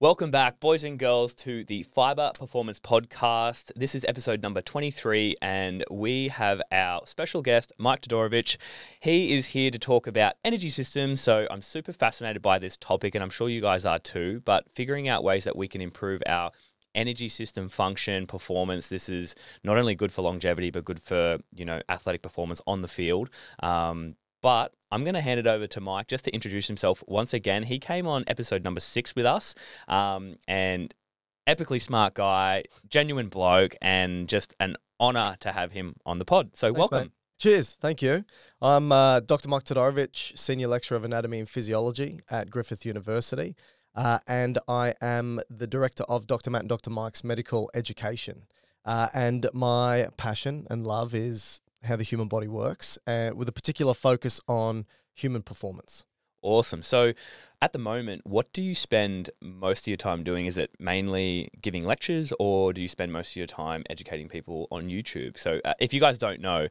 Welcome back, boys and girls, to the Phyba Performance Podcast. This is episode number 23, and we have our special guest, Mike Todorovic. He is here to talk about energy systems. So I'm super fascinated by this topic, and I'm sure you guys are too. But figuring out ways that we can improve our energy system function performance this is not only good for longevity but good for you know athletic performance on the field um, but I'm going to hand it over to Mike just to introduce himself once again. He came on episode number six with us, um, and epically smart guy, genuine bloke, and just an honor to have him on the pod. So Thanks, welcome. mate. Cheers, thank you. I'm uh, Dr. Mike Todorovic, Senior Lecturer of Anatomy and Physiology at Griffith University, uh, and I am the Director of Dr. Matt and Dr. Mike's Medical Education. Uh, and my passion and love is how the human body works, uh, with a particular focus on human performance. Awesome. So, at the moment, what do you spend most of your time doing? Is it mainly giving lectures, or do you spend most of your time educating people on YouTube? So, uh, if you guys don't know,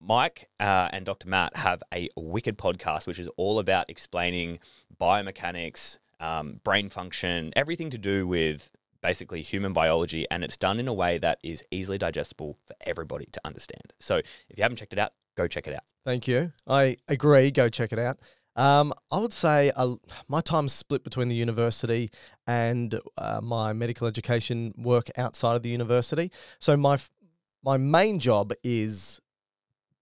Mike uh, and Dr. Matt have a wicked podcast, which is all about explaining biomechanics, um, brain function, everything to do with basically human biology, and it's done in a way that is easily digestible for everybody to understand. So, if you haven't checked it out, go check it out. Thank you. I agree. Go check it out. Um, I would say uh, my time's split between the university and uh, my medical education work outside of the university. So my my main job is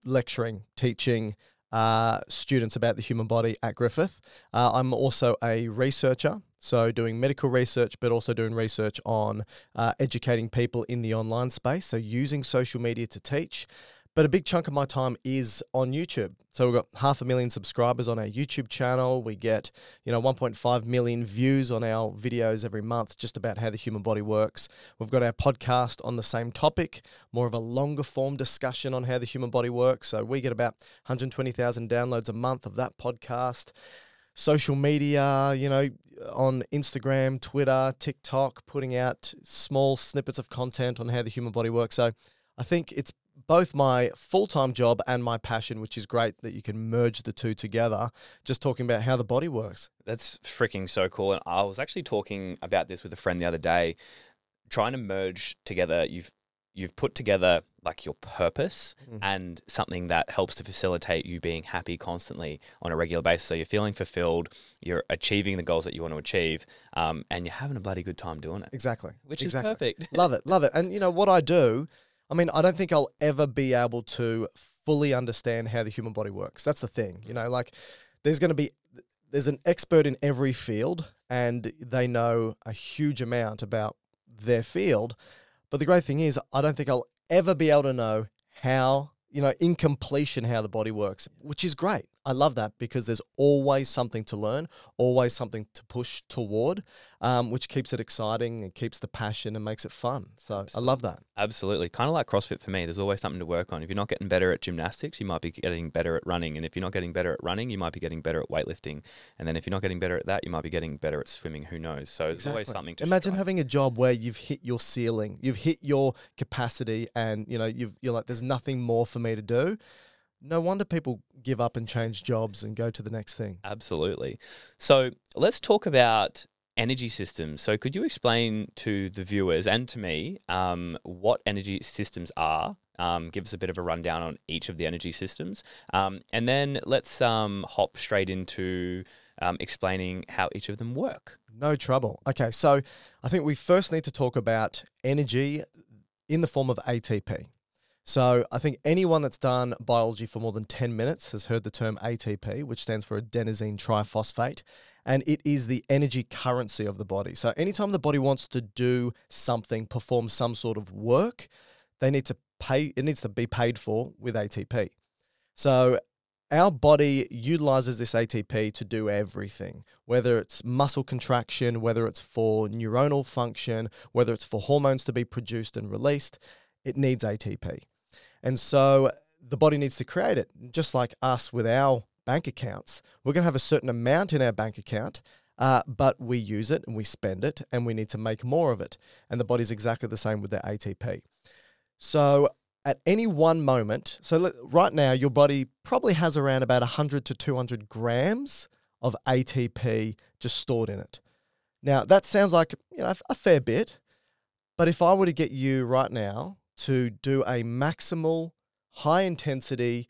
lecturing, teaching uh, students about the human body at Griffith. Uh, I'm also a researcher, so doing medical research, but also doing research on uh, educating people in the online space. So using social media to teach. But a big chunk of my time is on YouTube. So we've got half a million subscribers on our YouTube channel. We get, you know, 1.5 million views on our videos every month just about how the human body works. We've got our podcast on the same topic, more of a longer form discussion on how the human body works. So we get about 120,000 downloads a month of that podcast. Social media, you know, on Instagram, Twitter, TikTok, putting out small snippets of content on how the human body works. So I think it's both my full time job and my passion, which is great that you can merge the two together, just talking about how the body works. That's freaking so cool. And I was actually talking about this with a friend the other day, trying to merge together. You've you've put together like your purpose Mhm. and something that helps to facilitate you being happy constantly on a regular basis. So you're feeling fulfilled, you're achieving the goals that you want to achieve, um, and you're having a bloody good time doing it, Exactly. which exactly. is perfect. love it, love it. And you know what I do? I mean, I don't think I'll ever be able to fully understand how the human body works. That's the thing. You know, like there's going to be there's an expert in every field and they know a huge amount about their field. But the great thing is I don't think I'll ever be able to know how, you know, in completion how the body works, which is great. I love that because there's always something to learn, always something to push toward, um, which keeps it exciting and keeps the passion and makes it fun. So I love that. Absolutely. Kind of like CrossFit for me. There's always something to work on. If you're not getting better at gymnastics, you might be getting better at running. And if you're not getting better at running, you might be getting better at weightlifting. And then if you're not getting better at that, you might be getting better at swimming. Who knows? So there's always something to Imagine strive. having a job where you've hit your ceiling, you've hit your capacity, and you know you've you're like, there's nothing more for me to do. No wonder people give up and change jobs and go to the next thing. Absolutely. So let's talk about energy systems. So could you explain to the viewers and to me um, what energy systems are? Um, give us a bit of a rundown on each of the energy systems, um, and then let's um, hop straight into um, explaining how each of them work. No trouble. Okay, so I think we first need to talk about energy in the form of ATP. So I think anyone that's done biology for more than 10 minutes has heard the term ATP, which stands for adenosine triphosphate, and it is the energy currency of the body. So anytime the body wants to do something, perform some sort of work, they need to pay it needs to be paid for with ATP. So our body utilizes this ATP to do everything, whether it's muscle contraction, whether it's for neuronal function, whether it's for hormones to be produced and released, it needs ATP. And so the body needs to create it, just like us with our bank accounts. We're going to have a certain amount in our bank account, uh, but we use it and we spend it and we need to make more of it. And the body's exactly the same with their ATP. So at any one moment, so right now, your body probably has around about 100 to 200 grams of ATP just stored in it. Now, that sounds like you know a fair bit, but if I were to get you right now to do a maximal, high intensity,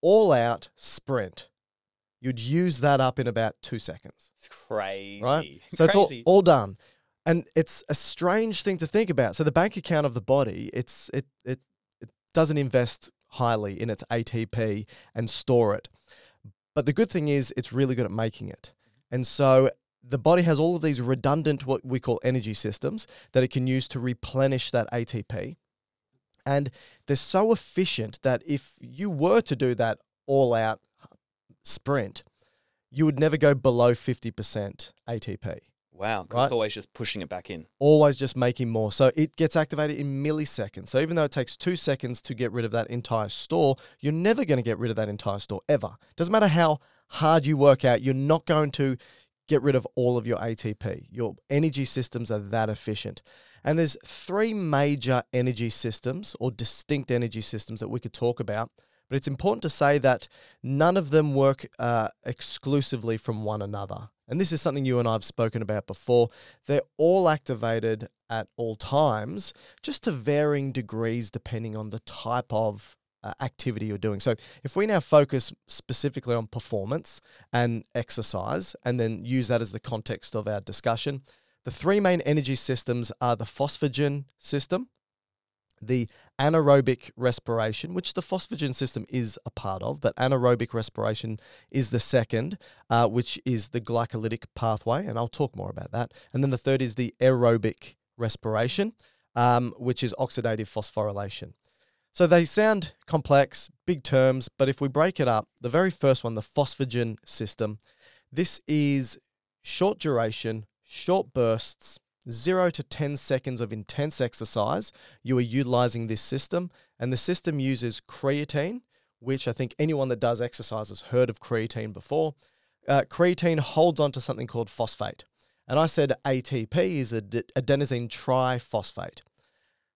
all out sprint, you'd use that up in about two seconds. It's crazy. Right? So it's all, all done. And it's a strange thing to think about. So the bank account of the body, it's it it, it doesn't invest highly in its ATP and store it. But the good thing is it's really good at making it. And so the body has all of these redundant what we call energy systems that it can use to replenish that ATP. And they're so efficient that if you were to do that all out sprint, you would never go below 50% ATP Wow, Right. It's always just pushing it back in. always just making more. So it gets activated in milliseconds. So even though it takes two seconds to get rid of that entire store, you're never going to get rid of that entire store ever. Doesn't matter how hard you work out, you're not going to get rid of all of your ATP. Your energy systems are that efficient. And there's three major energy systems or distinct energy systems that we could talk about. But it's important to say that none of them work uh, exclusively from one another. And this is something you and I have spoken about before. They're all activated at all times, just to varying degrees depending on the type of uh, activity you're doing. So, if we now focus specifically on performance and exercise, and then use that as the context of our discussion, the three main energy systems are the phosphagen system, the anaerobic respiration, which the phosphagen system is a part of, but anaerobic respiration is the second, uh, which is the glycolytic pathway, and I'll talk more about that. And then the third is the aerobic respiration, um, which is oxidative phosphorylation. So they sound complex, big terms, but if we break it up, the very first one, the phosphagen system, this is short duration, short bursts, zero to 10 seconds of intense exercise. You are utilizing this system, and the system uses creatine, which I think anyone that does exercise has heard of creatine before. Uh, creatine holds on to something called phosphate. And I said ATP is adenosine triphosphate.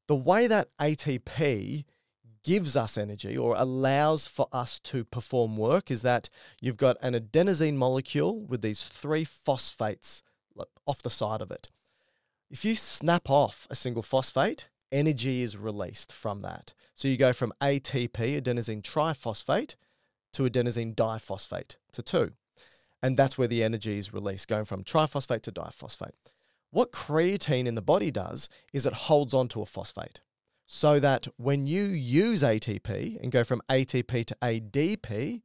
The way that ATP gives us energy or allows for us to perform work is that you've got an adenosine molecule with these three phosphates off the side of it. If you snap off a single phosphate, energy is released from that. So you go from ATP, adenosine triphosphate, to adenosine diphosphate to 2. And that's where the energy is released, going from triphosphate to diphosphate. What creatine in the body does is it holds onto a phosphate so that when you use ATP and go from ATP to ADP,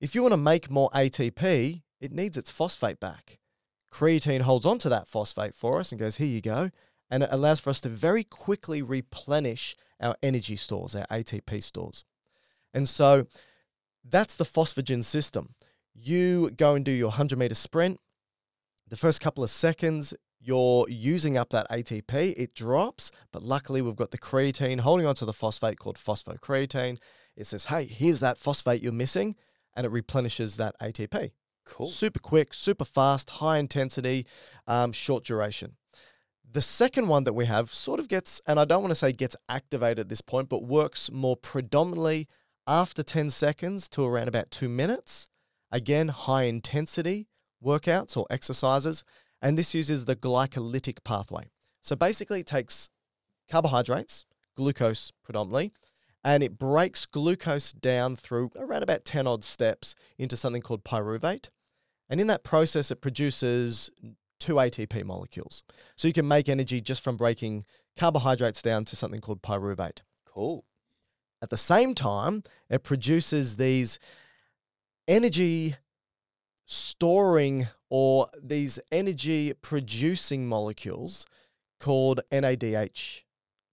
if you want to make more ATP, it needs its phosphate back. Creatine holds on to that phosphate for us and goes, here you go. And it allows for us to very quickly replenish our energy stores, our ATP stores. And so that's the phosphagen system. You go and do your 100 meter sprint. The first couple of seconds, you're using up that ATP, it drops, but luckily we've got the creatine holding onto the phosphate called phosphocreatine. It says, hey, here's that phosphate you're missing, and it replenishes that ATP. Cool. Super quick, super fast, high intensity, um, short duration. The second one that we have sort of gets, and I don't want to say gets activated at this point, but works more predominantly after 10 seconds to around about two minutes. Again, high intensity workouts or exercises. And this uses the glycolytic pathway. So basically, it takes carbohydrates, glucose predominantly, and it breaks glucose down through around about 10 odd steps into something called pyruvate. And in that process, it produces two ATP molecules. So you can make energy just from breaking carbohydrates down to something called pyruvate. Cool. At the same time, it produces these energy storing or these energy producing molecules called NADH.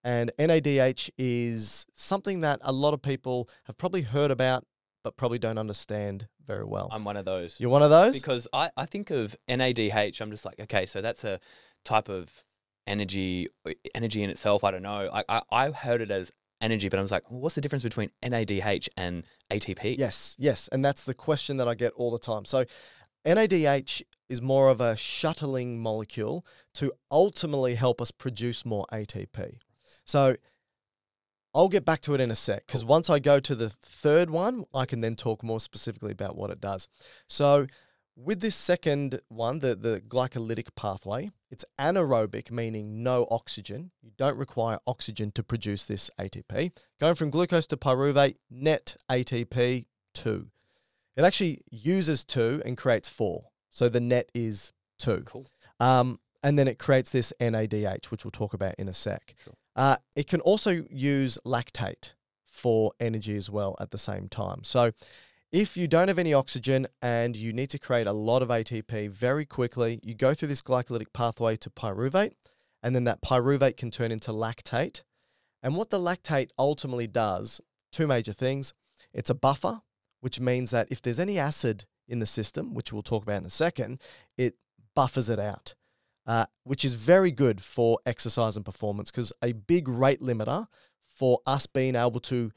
And NADH is something that a lot of people have probably heard about, but probably don't understand very well. I'm one of those. You're one of those? Because I, I think of NADH, I'm just like, okay, so that's a type of energy uh, energy in itself. I don't know. I, I, I heard it as energy, but I was like, well, what's the difference between NADH and ATP? Yes, yes. And that's the question that I get all the time. So, NADH is more of a shuttling molecule to ultimately help us produce more ATP. So, I'll get back to it in a sec because once I go to the third one, I can then talk more specifically about what it does. So, with this second one, the, the glycolytic pathway, it's anaerobic, meaning no oxygen. You don't require oxygen to produce this ATP. Going from glucose to pyruvate, net ATP, two. It actually uses two and creates four. So the net is two. Cool. Um, and then it creates this NADH, which we'll talk about in a sec. Sure. Uh, it can also use lactate for energy as well at the same time. So if you don't have any oxygen and you need to create a lot of ATP very quickly, you go through this glycolytic pathway to pyruvate, and then that pyruvate can turn into lactate. And what the lactate ultimately does, two major things. It's a buffer, which means that if there's any acid in the system, which we'll talk about in a second, it buffers it out, uh, which is very good for exercise and performance because a big rate limiter for us being able to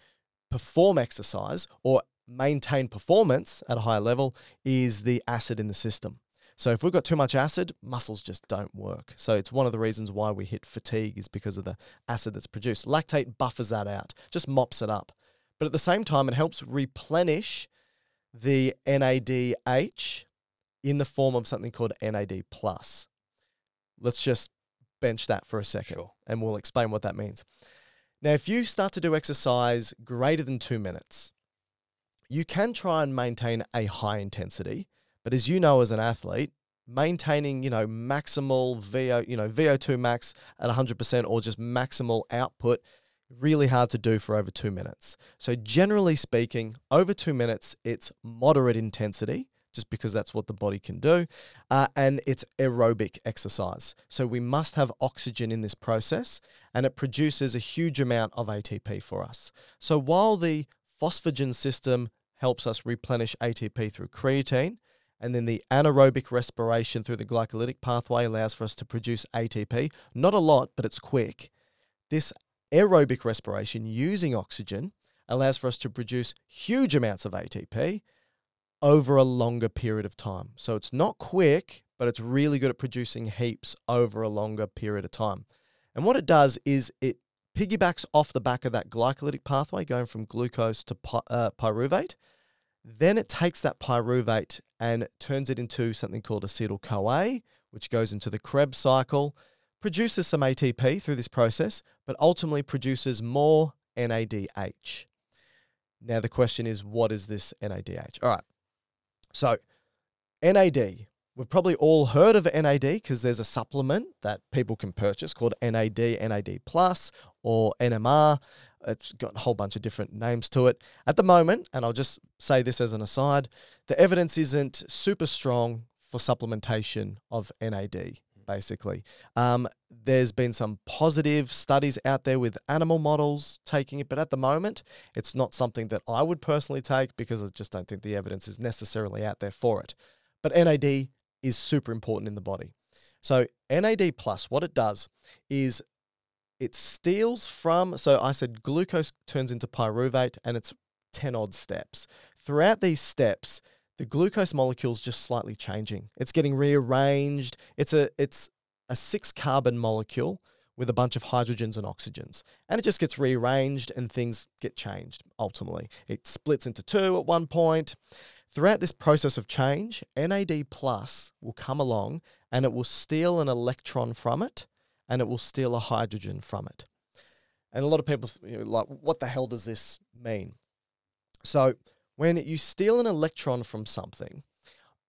perform exercise or maintain performance at a higher level is the acid in the system. So if we've got too much acid, muscles just don't work. So it's one of the reasons why we hit fatigue is because of the acid that's produced. Lactate buffers that out, just mops it up. But at the same time, it helps replenish the NADH in the form of something called NAD plus. Let's just bench that for a second Sure. and we'll explain what that means. Now, if you start to do exercise greater than two minutes, you can try and maintain a high intensity, but as you know as an athlete, maintaining, you know, maximal VO, you know, VO2 max at 100% or just maximal output really hard to do for over 2 minutes. So generally speaking, over 2 minutes it's moderate intensity just because that's what the body can do. Uh, and it's aerobic exercise. So we must have oxygen in this process, and it produces a huge amount of ATP for us. So while the phosphagen system helps us replenish ATP through creatine, and then the anaerobic respiration through the glycolytic pathway allows for us to produce ATP. Not a lot, but it's quick. This aerobic respiration using oxygen allows for us to produce huge amounts of ATP over a longer period of time. So it's not quick, but it's really good at producing heaps over a longer period of time. And what it does is it piggybacks off the back of that glycolytic pathway going from glucose to py- uh, pyruvate. Then it takes that pyruvate and turns it into something called acetyl CoA, which goes into the Krebs cycle, produces some ATP through this process, but ultimately produces more NADH. Now, the question is, what is this NADH? All right. So, NAD, we've probably all heard of NAD because there's a supplement that people can purchase called NAD, NAD Plus, or NMR. It's got a whole bunch of different names to it. At the moment, and I'll just say this as an aside, the evidence isn't super strong for supplementation of NAD, basically. Um, there's been some positive studies out there with animal models taking it, but at the moment, it's not something that I would personally take because I just don't think the evidence is necessarily out there for it. But NAD is super important in the body. So, NAD plus, what it does is it steals from, so I said glucose turns into pyruvate and it's 10 odd steps. Throughout these steps, the glucose molecule is just slightly changing. It's getting rearranged. It's a it's a six carbon molecule with a bunch of hydrogens and oxygens. And it just gets rearranged and things get changed ultimately. It splits into two at one point. Throughout this process of change, NAD plus will come along and it will steal an electron from it and it will steal a hydrogen from it. And a lot of people you know, like, what the hell does this mean? So when you steal an electron from something,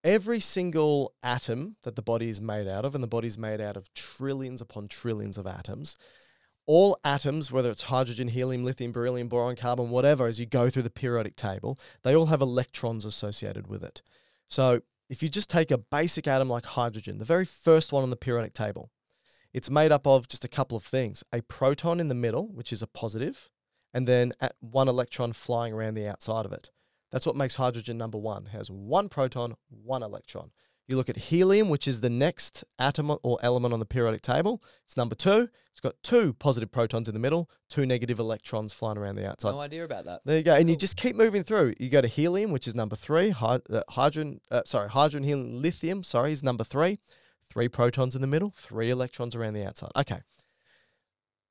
every single atom that the body is made out of, and the body is made out of trillions upon trillions of atoms, all atoms, whether it's hydrogen, helium, lithium, beryllium, boron, carbon, whatever, as you go through the periodic table, they all have electrons associated with it. So if you just take a basic atom like hydrogen, the very first one on the periodic table, it's made up of just a couple of things a proton in the middle, which is a positive, and then one electron flying around the outside of it. That's what makes hydrogen number one. It has one proton, one electron. You look at helium, which is the next atom or element on the periodic table. It's number two. It's got two positive protons in the middle, two negative electrons flying around the outside. No idea about that. There you go, and you just keep moving through. You go to helium, which is number three. Hy- uh, hydrogen, uh, sorry, hydrogen, helium, lithium. Sorry, is number three. Three protons in the middle, three electrons around the outside. Okay.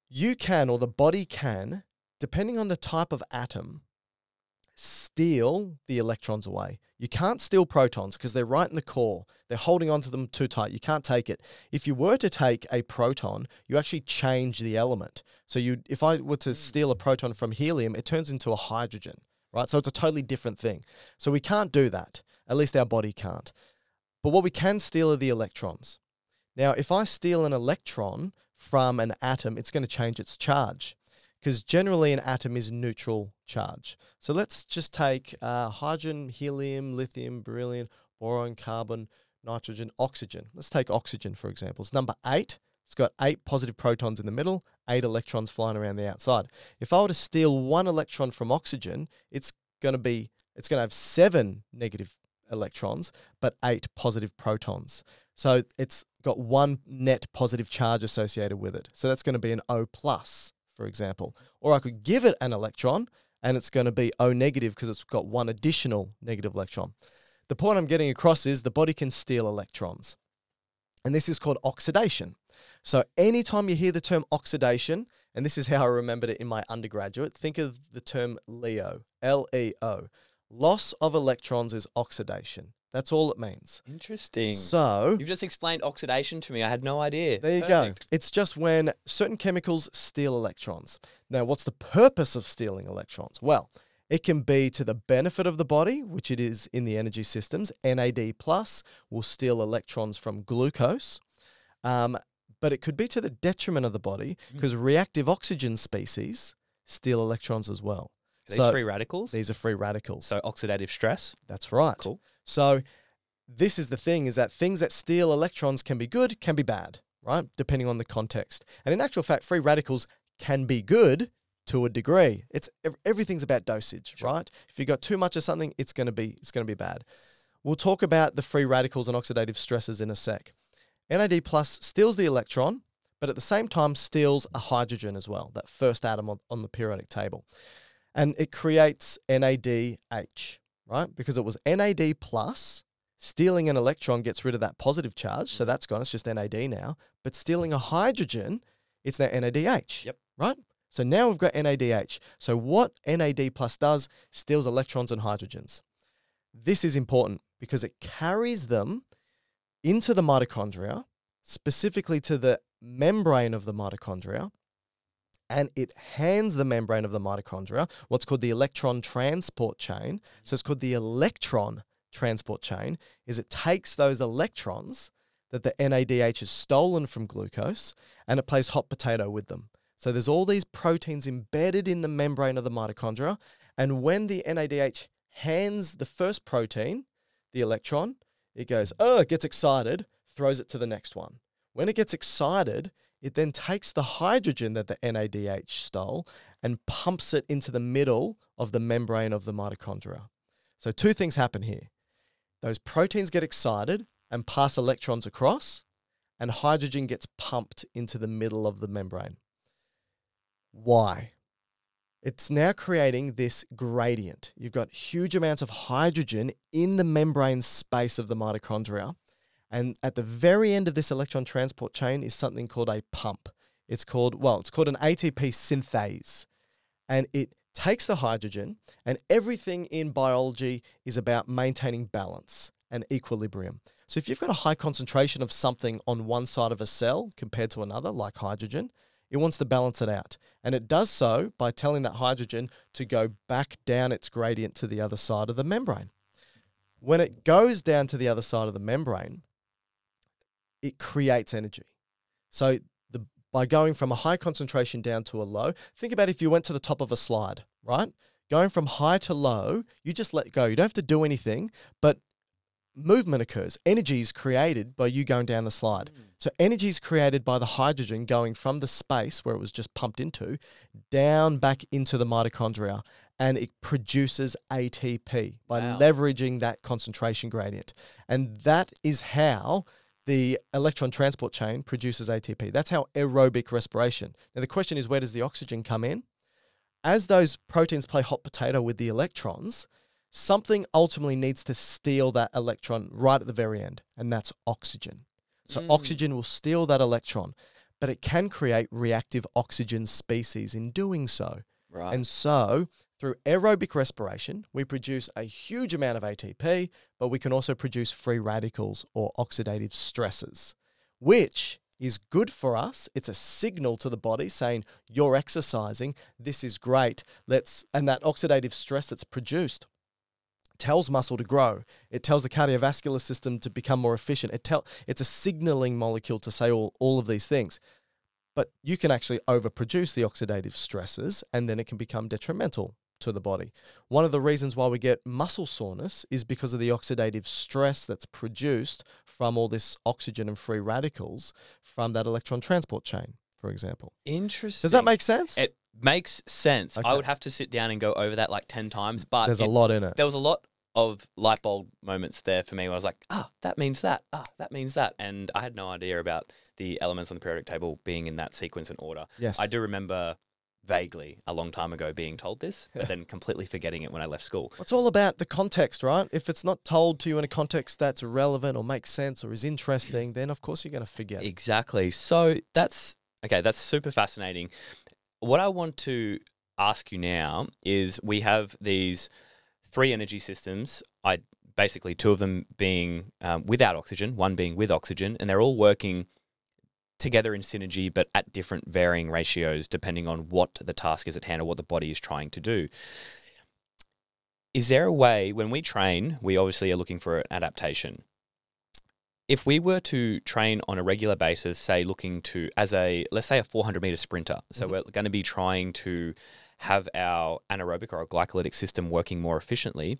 You can, or the body can, depending on the type of atom, steal the electrons away. You can't steal protons because they're right in the core. They're holding onto them too tight. You can't take it. If you were to take a proton, you actually change the element. So you, if I were to hmm. steal a proton from helium, it turns into a hydrogen, right? So it's a totally different thing. So we can't do that. At least our body can't. But what we can steal are the electrons. Now, if I steal an electron from an atom, it's going to change its charge because generally an atom is neutral charge. So let's just take uh, hydrogen, helium, lithium, beryllium, boron, carbon, nitrogen, oxygen. Let's take oxygen, for example. It's number eight. It's got eight positive protons in the middle, eight electrons flying around the outside. If I were to steal one electron from oxygen, it's going to be it's going to have seven negative electrons, but eight positive protons. So it's got one net positive charge associated with it. So that's going to be an O plus for example. Or I could give it an electron and it's going to be O negative because it's got one additional negative electron. The point I'm getting across is the body can steal electrons. And this is called oxidation. So anytime you hear the term oxidation, and this is how I remembered it in my undergraduate, think of the term LEO, L E O. Loss of electrons is oxidation. That's all it means. Interesting. So You've just explained oxidation to me. I had no idea. there you Perfect. go. It's just when certain chemicals steal electrons. Now, what's the purpose of stealing electrons? Well, it can be to the benefit of the body, which it is in the energy systems. NAD plus will steal electrons from glucose. Um, but it could be to the detriment of the body Mm. because reactive oxygen species steal electrons as well. Are these So free radicals? These are free radicals. so oxidative stress. That's right. Cool. So this is the thing is that things that steal electrons can be good, can be bad, right? Depending on the context. And in actual fact, free radicals can be good to a degree. It's everything's about dosage, Sure. right? If you got too much of something, it's going to be it's going to be bad. We'll talk about the free radicals and oxidative stresses in a sec. NAD plus steals the electron, but at the same time steals a hydrogen as well, that first atom on, on the periodic table. And it creates NADH, right? Because it was NAD plus, stealing an electron gets rid of that positive charge, so that's gone, it's just NAD now. But stealing a hydrogen, it's now NADH. Yep. Right? So now we've got NADH. So what NAD plus does, steals electrons and hydrogens. This is important because it carries them into the mitochondria, specifically to the membrane of the mitochondria, and it hands the membrane of the mitochondria what's called the electron transport chain. So it's called the electron transport chain. Is it takes those electrons that the NADH has stolen from glucose and it plays hot potato with them. So there's all these proteins embedded in the membrane of the mitochondria, and when the NADH hands the first protein, the electron, it goes, oh, it gets excited, throws it to the next one. When it gets excited, it then takes the hydrogen that the NADH stole and pumps it into the middle of the membrane of the mitochondria. So, two things happen here those proteins get excited and pass electrons across, and hydrogen gets pumped into the middle of the membrane. Why? It's now creating this gradient. You've got huge amounts of hydrogen in the membrane space of the mitochondria. And at the very end of this electron transport chain is something called a pump. It's called, well, it's called an ATP synthase. And it takes the hydrogen, and everything in biology is about maintaining balance and equilibrium. So if you've got a high concentration of something on one side of a cell compared to another, like hydrogen, it wants to balance it out. And it does so by telling that hydrogen to go back down its gradient to the other side of the membrane. When it goes down to the other side of the membrane, it creates energy. So the by going from a high concentration down to a low, think about if you went to the top of a slide, right? Going from high to low, you just let go. You don't have to do anything, but movement occurs. Energy is created by you going down the slide. Hmm. So energy is created by the hydrogen going from the space where it was just pumped into down back into the mitochondria and it produces ATP by Wow. leveraging that concentration gradient. And that is how the electron transport chain produces ATP. That's how aerobic respiration. Now the question is where does the oxygen come in? As those proteins play hot potato with the electrons, something ultimately needs to steal that electron right at the very end, and that's oxygen. So Mm. oxygen will steal that electron, but it can create reactive oxygen species in doing so. Right. And so Through aerobic respiration, we produce a huge amount of ATP, but we can also produce free radicals or oxidative stresses, which is good for us. It's a signal to the body saying, You're exercising, this is great. Let's and that oxidative stress that's produced tells muscle to grow. It tells the cardiovascular system to become more efficient. It tell it's a signaling molecule to say all, all of these things. But you can actually overproduce the oxidative stresses and then it can become detrimental to the body. One of the reasons why we get muscle soreness is because of the oxidative stress that's produced from all this oxygen and free radicals from that electron transport chain, for example. Interesting. Does that make sense? It makes sense. I would have to sit down and go over that like 10 times, but There's a lot in it. there was a lot of light bulb moments there for me where I was like, ah, that means that. Ah, that means that. And I had no idea about the elements on the periodic table being in that sequence and order. Yes. I do remember vaguely a long time ago being told this, but then completely forgetting it when I left school. It's all about the context, right? If it's not told to you in a context that's relevant or makes sense or is interesting, then of course you're going to forget. Exactly. So that's okay, that's super fascinating. What I want to ask you now is we have these three energy systems. I basically two of them being um, without oxygen, one being with oxygen, and they're all working together in synergy, but at different varying ratios depending on what the task is at hand or what the body is trying to do. Is there a way when we train, we obviously are looking for an adaptation? if we were to train on a regular basis, say looking to as a let's say a 400 meter sprinter, so Mhm. we're going to be trying to have our anaerobic or our glycolytic system working more efficiently.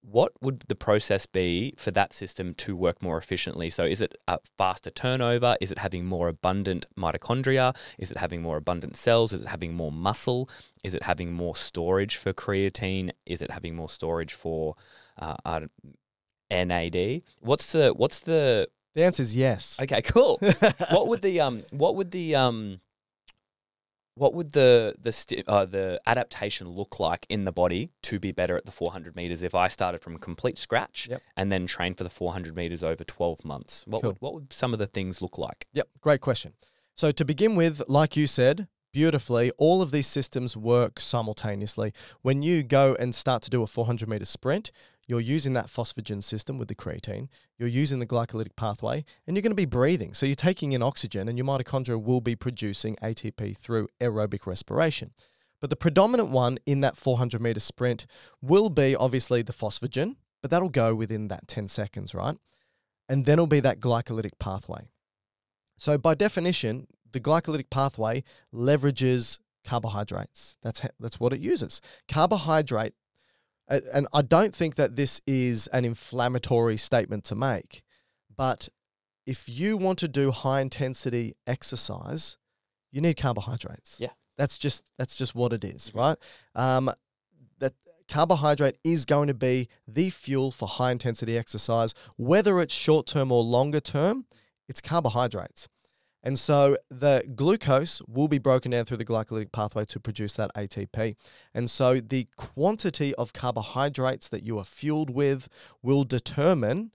What would the process be for that system to work more efficiently? So, is it a faster turnover? Is it having more abundant mitochondria? Is it having more abundant cells? Is it having more muscle? Is it having more storage for creatine? Is it having more storage for uh, I NAD? What's the what's the The answer is yes. okay? Cool. what would the um what would the um what would the the sti- uh, the adaptation look like in the body to be better at the 400 meters if I started from complete scratch Yep. and then trained for the 400 meters over 12 months? What Cool. would what would some of the things look like? Yep, great question. So to begin with, like you said beautifully, all of these systems work simultaneously. When you go and start to do a 400 meter sprint, you're using that phosphagen system with the creatine, you're using the glycolytic pathway, and you're going to be breathing. So you're taking in oxygen, and your mitochondria will be producing ATP through aerobic respiration. But the predominant one in that 400 meter sprint will be obviously the phosphagen, but that'll go within that 10 seconds, right? And then it'll be that glycolytic pathway. So by definition, the glycolytic pathway leverages carbohydrates. That's that's what it uses. Carbohydrate, and I don't think that this is an inflammatory statement to make, but if you want to do high intensity exercise, you need carbohydrates. Yeah. that's just that's just what it is, right? Um, that carbohydrate is going to be the fuel for high intensity exercise, whether it's short term or longer term. It's carbohydrates. And so the glucose will be broken down through the glycolytic pathway to produce that ATP. And so the quantity of carbohydrates that you are fueled with will determine,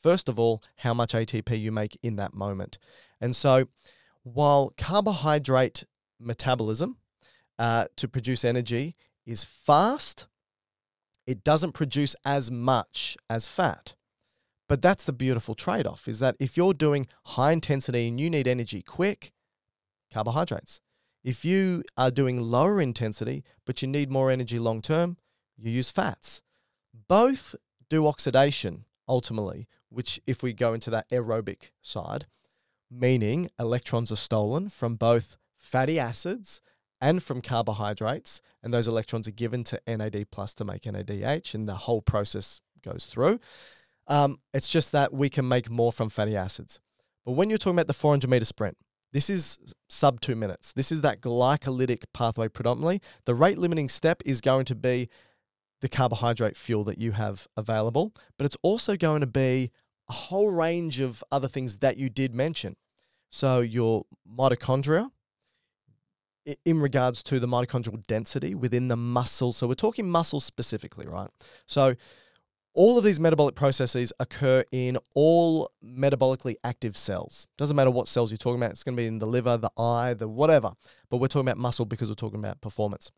first of all, how much ATP you make in that moment. And so while carbohydrate metabolism uh, to produce energy is fast, it doesn't produce as much as fat. But that's the beautiful trade off is that if you're doing high intensity and you need energy quick, carbohydrates. If you are doing lower intensity but you need more energy long term, you use fats. Both do oxidation ultimately, which, if we go into that aerobic side, meaning electrons are stolen from both fatty acids and from carbohydrates, and those electrons are given to NAD plus to make NADH, and the whole process goes through. Um, it's just that we can make more from fatty acids. But when you're talking about the 400 meter sprint, this is sub two minutes. This is that glycolytic pathway predominantly. The rate limiting step is going to be the carbohydrate fuel that you have available, but it's also going to be a whole range of other things that you did mention. So your mitochondria, in regards to the mitochondrial density within the muscle. So we're talking muscle specifically, right? So all of these metabolic processes occur in all metabolically active cells. Doesn't matter what cells you're talking about. It's going to be in the liver, the eye, the whatever. But we're talking about muscle because we're talking about performance.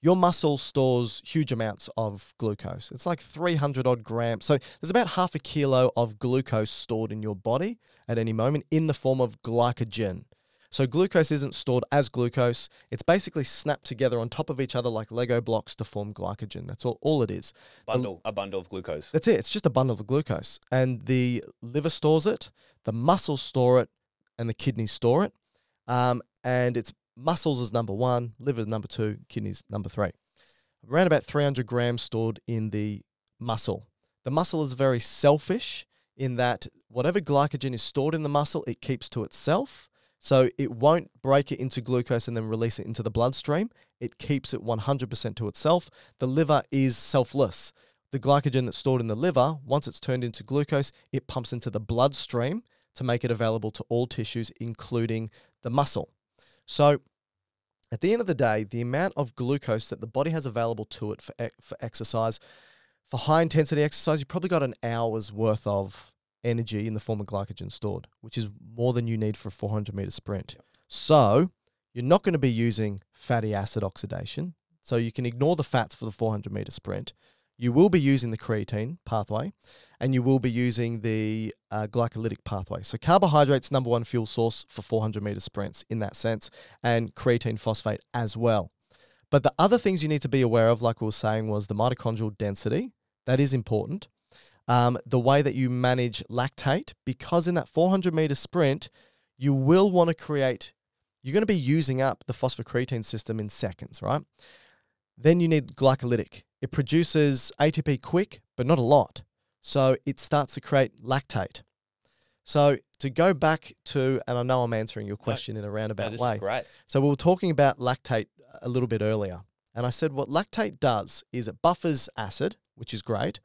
your muscle stores huge amounts of glucose. It's like 300 odd grams. So there's about half a kilo of glucose stored in your body at any moment in the form of glycogen. So glucose isn't stored as glucose. It's basically snapped together on top of each other like Lego blocks to form glycogen. That's all, all it is. Bundle, a bundle of glucose. That's it. It's just a bundle of glucose. And the liver stores it, the muscles store it, and the kidneys store it. Um, and it's muscles is number one, liver is number two, kidneys number three. Around about 300 grams stored in the muscle. The muscle is very selfish in that whatever glycogen is stored in the muscle, it keeps to itself. So it won't break it into glucose and then release it into the bloodstream. It keeps it 100% to itself. The liver is selfless. The glycogen that's stored in the liver, once it's turned into glucose, it pumps into the bloodstream to make it available to all tissues, including the muscle. So at the end of the day, the amount of glucose that the body has available to it for, for exercise, for high intensity exercise, you probably got an hour's worth of energy in the form of glycogen stored, which is more than you need for a 400 meter sprint. So you're not going to be using fatty acid oxidation. So you can ignore the fats for the 400 meter sprint. You will be using the creatine pathway and you will be using the uh, glycolytic pathway. So carbohydrates, number one fuel source for 400 meter sprints in that sense, and creatine phosphate as well. But the other things you need to be aware of, like we were saying, was the mitochondrial density. That is important um, the way that you manage lactate, because in that 400 meter sprint, you will want to create, you're going to be using up the phosphocreatine system in seconds, right? Then you need glycolytic. It produces ATP quick, but not a lot. So it starts to create lactate. So to go back to, and I know I'm answering your question no, in a roundabout no, way. great. So we were talking about lactate a little bit earlier. And I said what lactate does is it buffers acid, which is great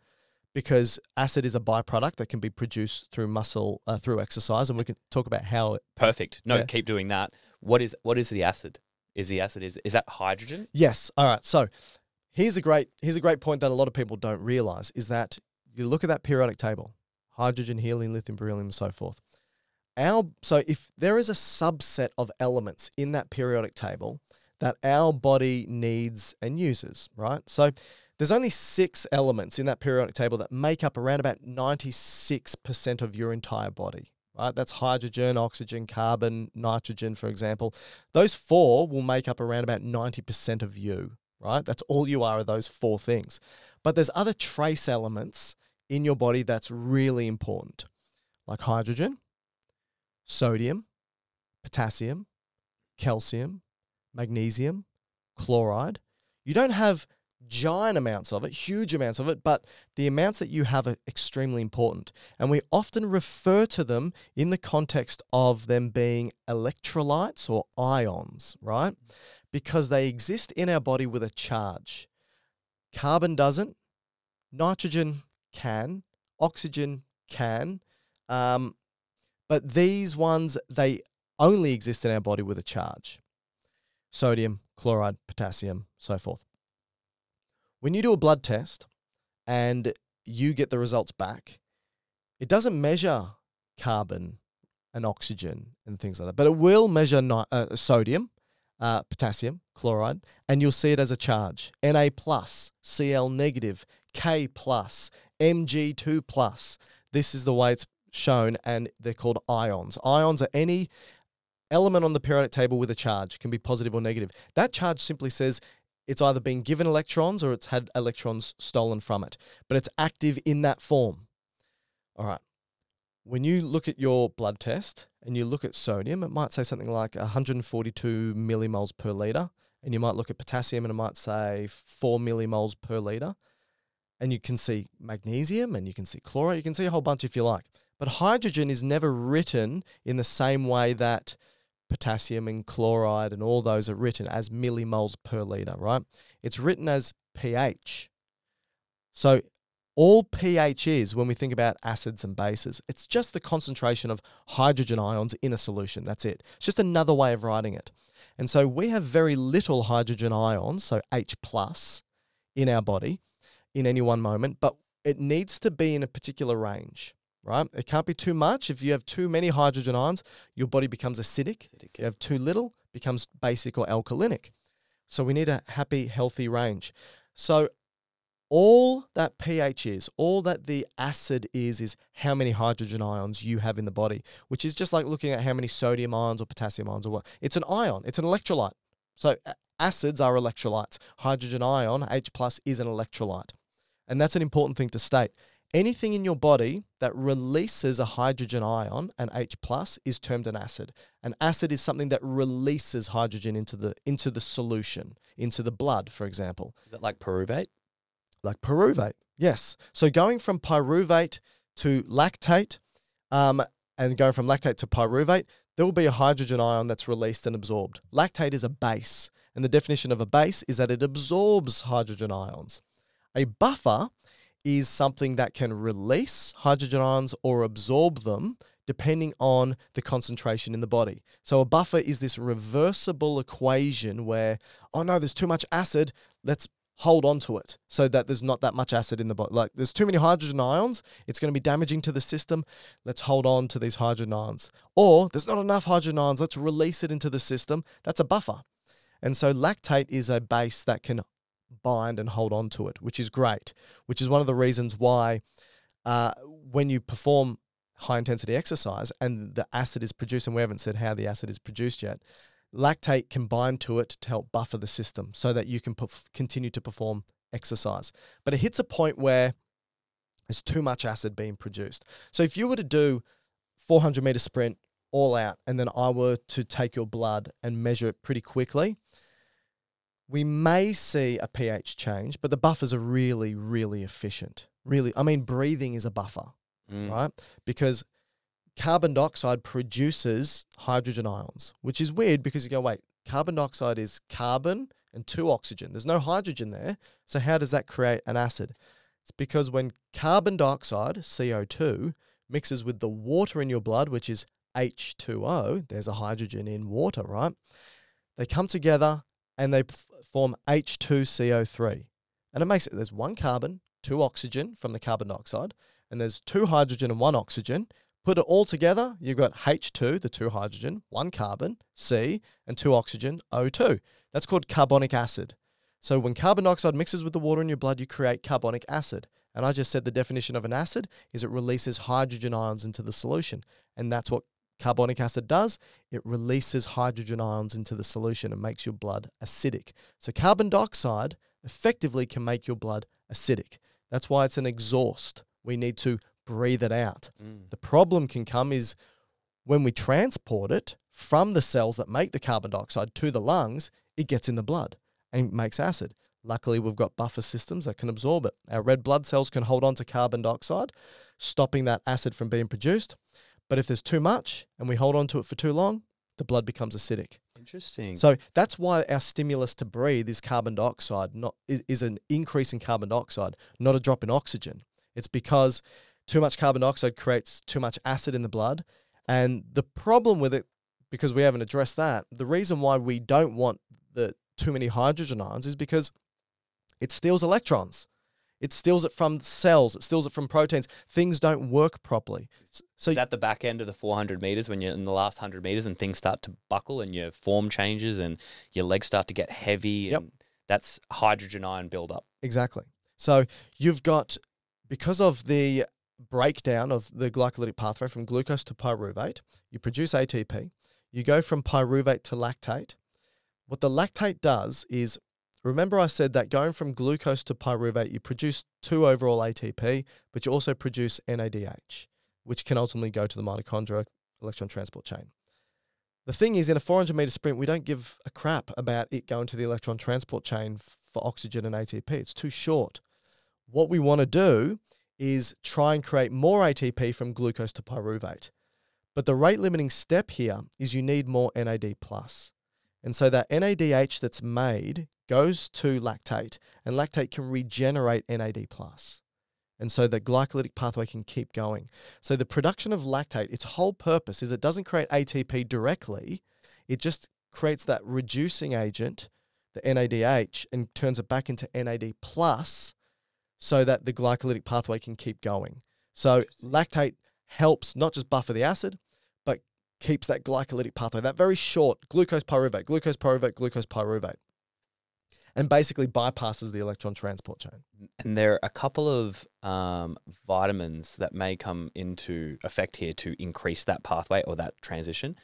because acid is a byproduct that can be produced through muscle uh, through exercise, and we can talk about how. It, Perfect. No, yeah. keep doing that. What is what is the acid? Is the acid is is that hydrogen? Yes. All right. So here's a great here's a great point that a lot of people don't realize is that you look at that periodic table, hydrogen, helium, lithium, beryllium, and so forth. Our so if there is a subset of elements in that periodic table that our body needs and uses, right? So there's only six elements in that periodic table that make up around about 96% of your entire body. Right? That's hydrogen, oxygen, carbon, nitrogen, for example. Those four will make up around about 90% of you, right? That's all you are, are those four things. But there's other trace elements in your body that's really important, like hydrogen, sodium, potassium, calcium, magnesium, chloride. You don't have giant amounts of it, huge amounts of it, but the amounts that you have are extremely important. And we often refer to them in the context of them being electrolytes or ions, right? Because they exist in our body with a charge. Carbon doesn't, nitrogen can, oxygen can, um, but these ones, they only exist in our body with a charge. Sodium, chloride, potassium, so forth. When you do a blood test and you get the results back, it doesn't measure carbon and oxygen and things like that, but it will measure ni- uh, sodium, uh, potassium, chloride, and you'll see it as a charge. Na plus, Cl negative, K plus, Mg2 plus. This is the way it's shown, and they're called ions. Ions are any element on the periodic table with a charge, it can be positive or negative. That charge simply says it's either been given electrons or it's had electrons stolen from it, but it's active in that form. All right. When you look at your blood test and you look at sodium, it might say something like 142 millimoles per liter. And you might look at potassium and it might say 4 millimoles per liter. And you can see magnesium and you can see chloride, you can see a whole bunch if you like. But hydrogen is never written in the same way that potassium and chloride and all those are written as millimoles per liter, right? It's written as pH. So all pH is when we think about acids and bases, it's just the concentration of hydrogen ions in a solution. That's it. It's just another way of writing it. And so we have very little hydrogen ions, so H plus, in our body in any one moment, but it needs to be in a particular range right? It can't be too much. If you have too many hydrogen ions, your body becomes acidic. acidic. If you have too little, becomes basic or alkalinic. So we need a happy, healthy range. So all that pH is, all that the acid is, is how many hydrogen ions you have in the body, which is just like looking at how many sodium ions or potassium ions or what. It's an ion, it's an electrolyte. So acids are electrolytes. Hydrogen ion, H plus, is an electrolyte. And that's an important thing to state. Anything in your body that releases a hydrogen ion, an H plus, is termed an acid. An acid is something that releases hydrogen into the into the solution, into the blood, for example. Is that like pyruvate? Like pyruvate, yes. So going from pyruvate to lactate, um, and going from lactate to pyruvate, there will be a hydrogen ion that's released and absorbed. Lactate is a base, and the definition of a base is that it absorbs hydrogen ions. A buffer is something that can release hydrogen ions or absorb them depending on the concentration in the body. So a buffer is this reversible equation where, oh no, there's too much acid, let's hold on to it so that there's not that much acid in the body. Like there's too many hydrogen ions, it's going to be damaging to the system. Let's hold on to these hydrogen ions. Or there's not enough hydrogen ions, let's release it into the system. That's a buffer. And so lactate is a base that can bind and hold on to it, which is great, which is one of the reasons why uh, when you perform high intensity exercise and the acid is produced, and we haven't said how the acid is produced yet, lactate can bind to it to help buffer the system so that you can perf- continue to perform exercise. But it hits a point where there's too much acid being produced. So if you were to do 400 meter sprint all out, and then I were to take your blood and measure it pretty quickly, we may see a pH change, but the buffers are really, really efficient. Really, I mean, breathing is a buffer, mm. right? Because carbon dioxide produces hydrogen ions, which is weird because you go, wait, carbon dioxide is carbon and two oxygen. There's no hydrogen there. So, how does that create an acid? It's because when carbon dioxide, CO2, mixes with the water in your blood, which is H2O, there's a hydrogen in water, right? They come together and they form H2CO3. And it makes it there's one carbon, two oxygen from the carbon dioxide, and there's two hydrogen and one oxygen. Put it all together, you've got H2, the two hydrogen, one carbon, C, and two oxygen, O2. That's called carbonic acid. So when carbon dioxide mixes with the water in your blood, you create carbonic acid. And I just said the definition of an acid is it releases hydrogen ions into the solution. And that's what carbonic acid does, it releases hydrogen ions into the solution and makes your blood acidic. So, carbon dioxide effectively can make your blood acidic. That's why it's an exhaust. We need to breathe it out. Mm. The problem can come is when we transport it from the cells that make the carbon dioxide to the lungs, it gets in the blood and makes acid. Luckily, we've got buffer systems that can absorb it. Our red blood cells can hold on to carbon dioxide, stopping that acid from being produced. But if there's too much and we hold on to it for too long, the blood becomes acidic. Interesting. So that's why our stimulus to breathe is carbon dioxide, not is, is an increase in carbon dioxide, not a drop in oxygen. It's because too much carbon dioxide creates too much acid in the blood. And the problem with it, because we haven't addressed that, the reason why we don't want the too many hydrogen ions is because it steals electrons. It steals it from cells. It steals it from proteins. Things don't work properly. So is that the back end of the 400 meters when you're in the last 100 meters and things start to buckle and your form changes and your legs start to get heavy and yep. that's hydrogen ion buildup. Exactly. So you've got because of the breakdown of the glycolytic pathway from glucose to pyruvate, you produce ATP. You go from pyruvate to lactate. What the lactate does is Remember, I said that going from glucose to pyruvate, you produce two overall ATP, but you also produce NADH, which can ultimately go to the mitochondria electron transport chain. The thing is, in a 400 meter sprint, we don't give a crap about it going to the electron transport chain for oxygen and ATP. It's too short. What we want to do is try and create more ATP from glucose to pyruvate. But the rate limiting step here is you need more NAD plus. And so that NADH that's made goes to lactate, and lactate can regenerate NAD plus. And so the glycolytic pathway can keep going. So the production of lactate, its whole purpose is it doesn't create ATP directly, it just creates that reducing agent, the NADH, and turns it back into NAD plus so that the glycolytic pathway can keep going. So lactate helps not just buffer the acid, keeps that glycolytic pathway, that very short glucose pyruvate, glucose pyruvate, glucose pyruvate. and basically bypasses the electron transport chain. And there are a couple of um, vitamins that may come into effect here to increase that pathway or that transition.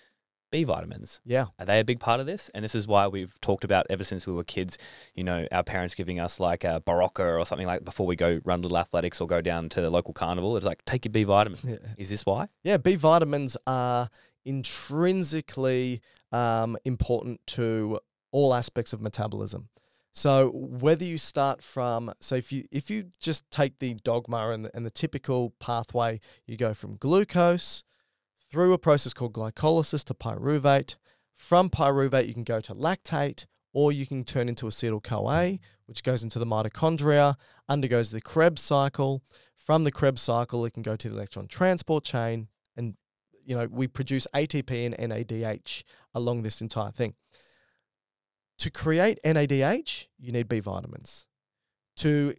B vitamins. Yeah. Are they a big part of this? And this is why we've talked about ever since we were kids, you know, our parents giving us like a Berocca or something like before we go run little athletics or go down to the local carnival. It's like, take your B vitamins. Yeah. Is this why? Yeah, B vitamins are intrinsically um, important to all aspects of metabolism. So whether you start from so if you if you just take the dogma and the, and the typical pathway, you go from glucose through a process called glycolysis to pyruvate. From pyruvate, you can go to lactate, or you can turn into acetyl CoA, which goes into the mitochondria, undergoes the Krebs cycle. From the Krebs cycle, it can go to the electron transport chain, and you know we produce ATP and NADH along this entire thing. To create NADH, you need B vitamins. To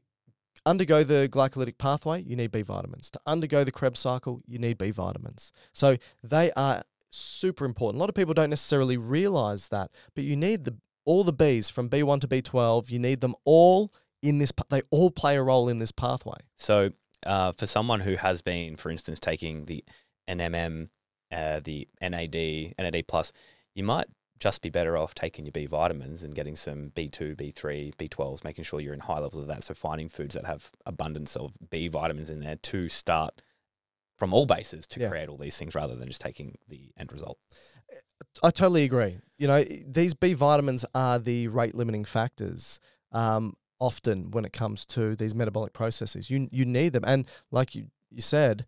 undergo the glycolytic pathway, you need B vitamins. To undergo the Krebs cycle, you need B vitamins. So they are super important. A lot of people don't necessarily realize that, but you need the all the Bs from B1 to B12. You need them all in this. They all play a role in this pathway. So, uh, for someone who has been, for instance, taking the NMN, uh, the NAD, NAD plus, you might just be better off taking your B vitamins and getting some B2, B3, B12s, making sure you're in high levels of that. So, finding foods that have abundance of B vitamins in there to start from all bases to Yeah. create all these things rather than just taking the end result. I totally agree. You know, these B vitamins are the rate limiting factors. Um, often when it comes to these metabolic processes, you you need them, and like you you said,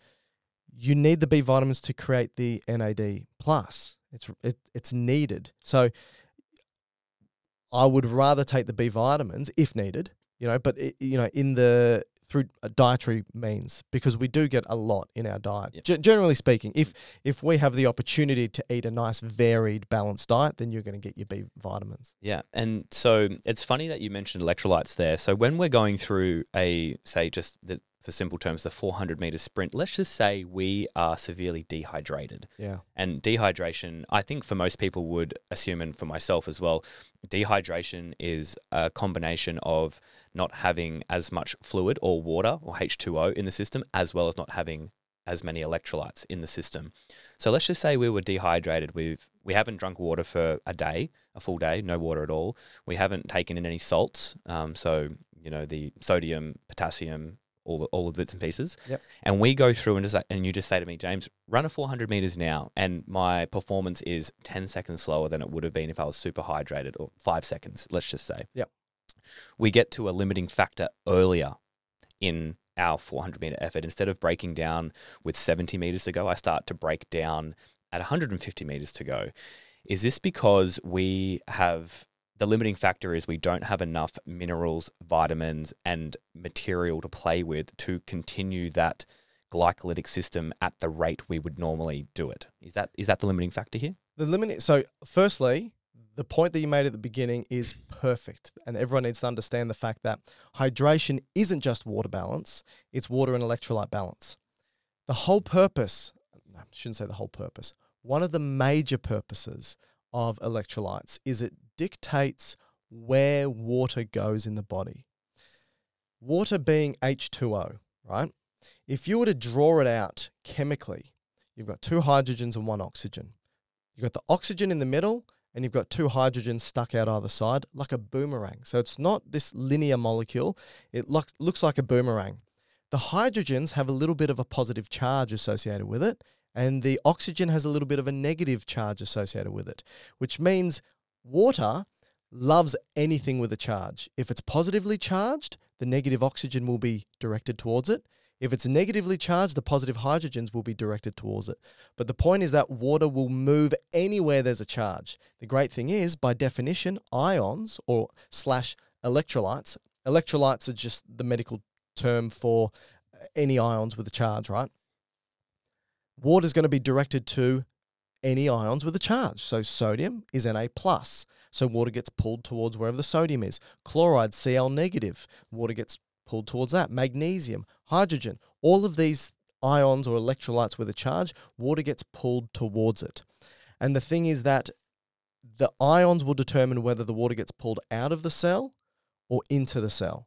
you need the B vitamins to create the NAD plus. It's it, it's needed. So I would rather take the B vitamins if needed. You know, but it, you know in the through uh, dietary means because we do get a lot in our diet. Yep. Ge- generally speaking, if if we have the opportunity to eat a nice varied balanced diet, then you're going to get your B vitamins. Yeah. And so it's funny that you mentioned electrolytes there. So when we're going through a, say, just the, for simple terms, the 400 meter sprint, let's just say we are severely dehydrated. Yeah. And dehydration, I think for most people would assume, and for myself as well, dehydration is a combination of not having as much fluid or water or H2O in the system, as well as not having as many electrolytes in the system. So let's just say we were dehydrated. We've we haven't drunk water for a day, a full day, no water at all. We haven't taken in any salts. Um, so you know the sodium, potassium, all the, all the bits and pieces. Yep. And we go through and just and you just say to me, James, run a 400 meters now, and my performance is 10 seconds slower than it would have been if I was super hydrated, or five seconds. Let's just say. Yep. We get to a limiting factor earlier in our 400 meter effort. Instead of breaking down with 70 meters to go, I start to break down at 150 meters to go. Is this because we have the limiting factor is we don't have enough minerals, vitamins, and material to play with to continue that glycolytic system at the rate we would normally do it? Is that is that the limiting factor here? The limit. So, firstly, the point that you made at the beginning is perfect, and everyone needs to understand the fact that hydration isn't just water balance; it's water and electrolyte balance. The whole purpose, I shouldn't say the whole purpose. One of the major purposes of electrolytes is it dictates where water goes in the body. Water being H2O, right? If you were to draw it out chemically, you've got two hydrogens and one oxygen. You've got the oxygen in the middle, and you've got two hydrogens stuck out either side, like a boomerang. So it's not this linear molecule, it look, looks like a boomerang. The hydrogens have a little bit of a positive charge associated with it, and the oxygen has a little bit of a negative charge associated with it, which means water loves anything with a charge. If it's positively charged, the negative oxygen will be directed towards it. If it's negatively charged, the positive hydrogens will be directed towards it. But the point is that water will move anywhere there's a charge. The great thing is, by definition, ions or slash electrolytes, electrolytes are just the medical term for uh, any ions with a charge, right? Water is going to be directed to any ions with a charge. So sodium is Na plus. So water gets pulled towards wherever the sodium is. Chloride, Cl negative. Water gets pulled towards that. Magnesium, hydrogen, all of these ions or electrolytes with a charge, water gets pulled towards it. And the thing is that the ions will determine whether the water gets pulled out of the cell or into the cell.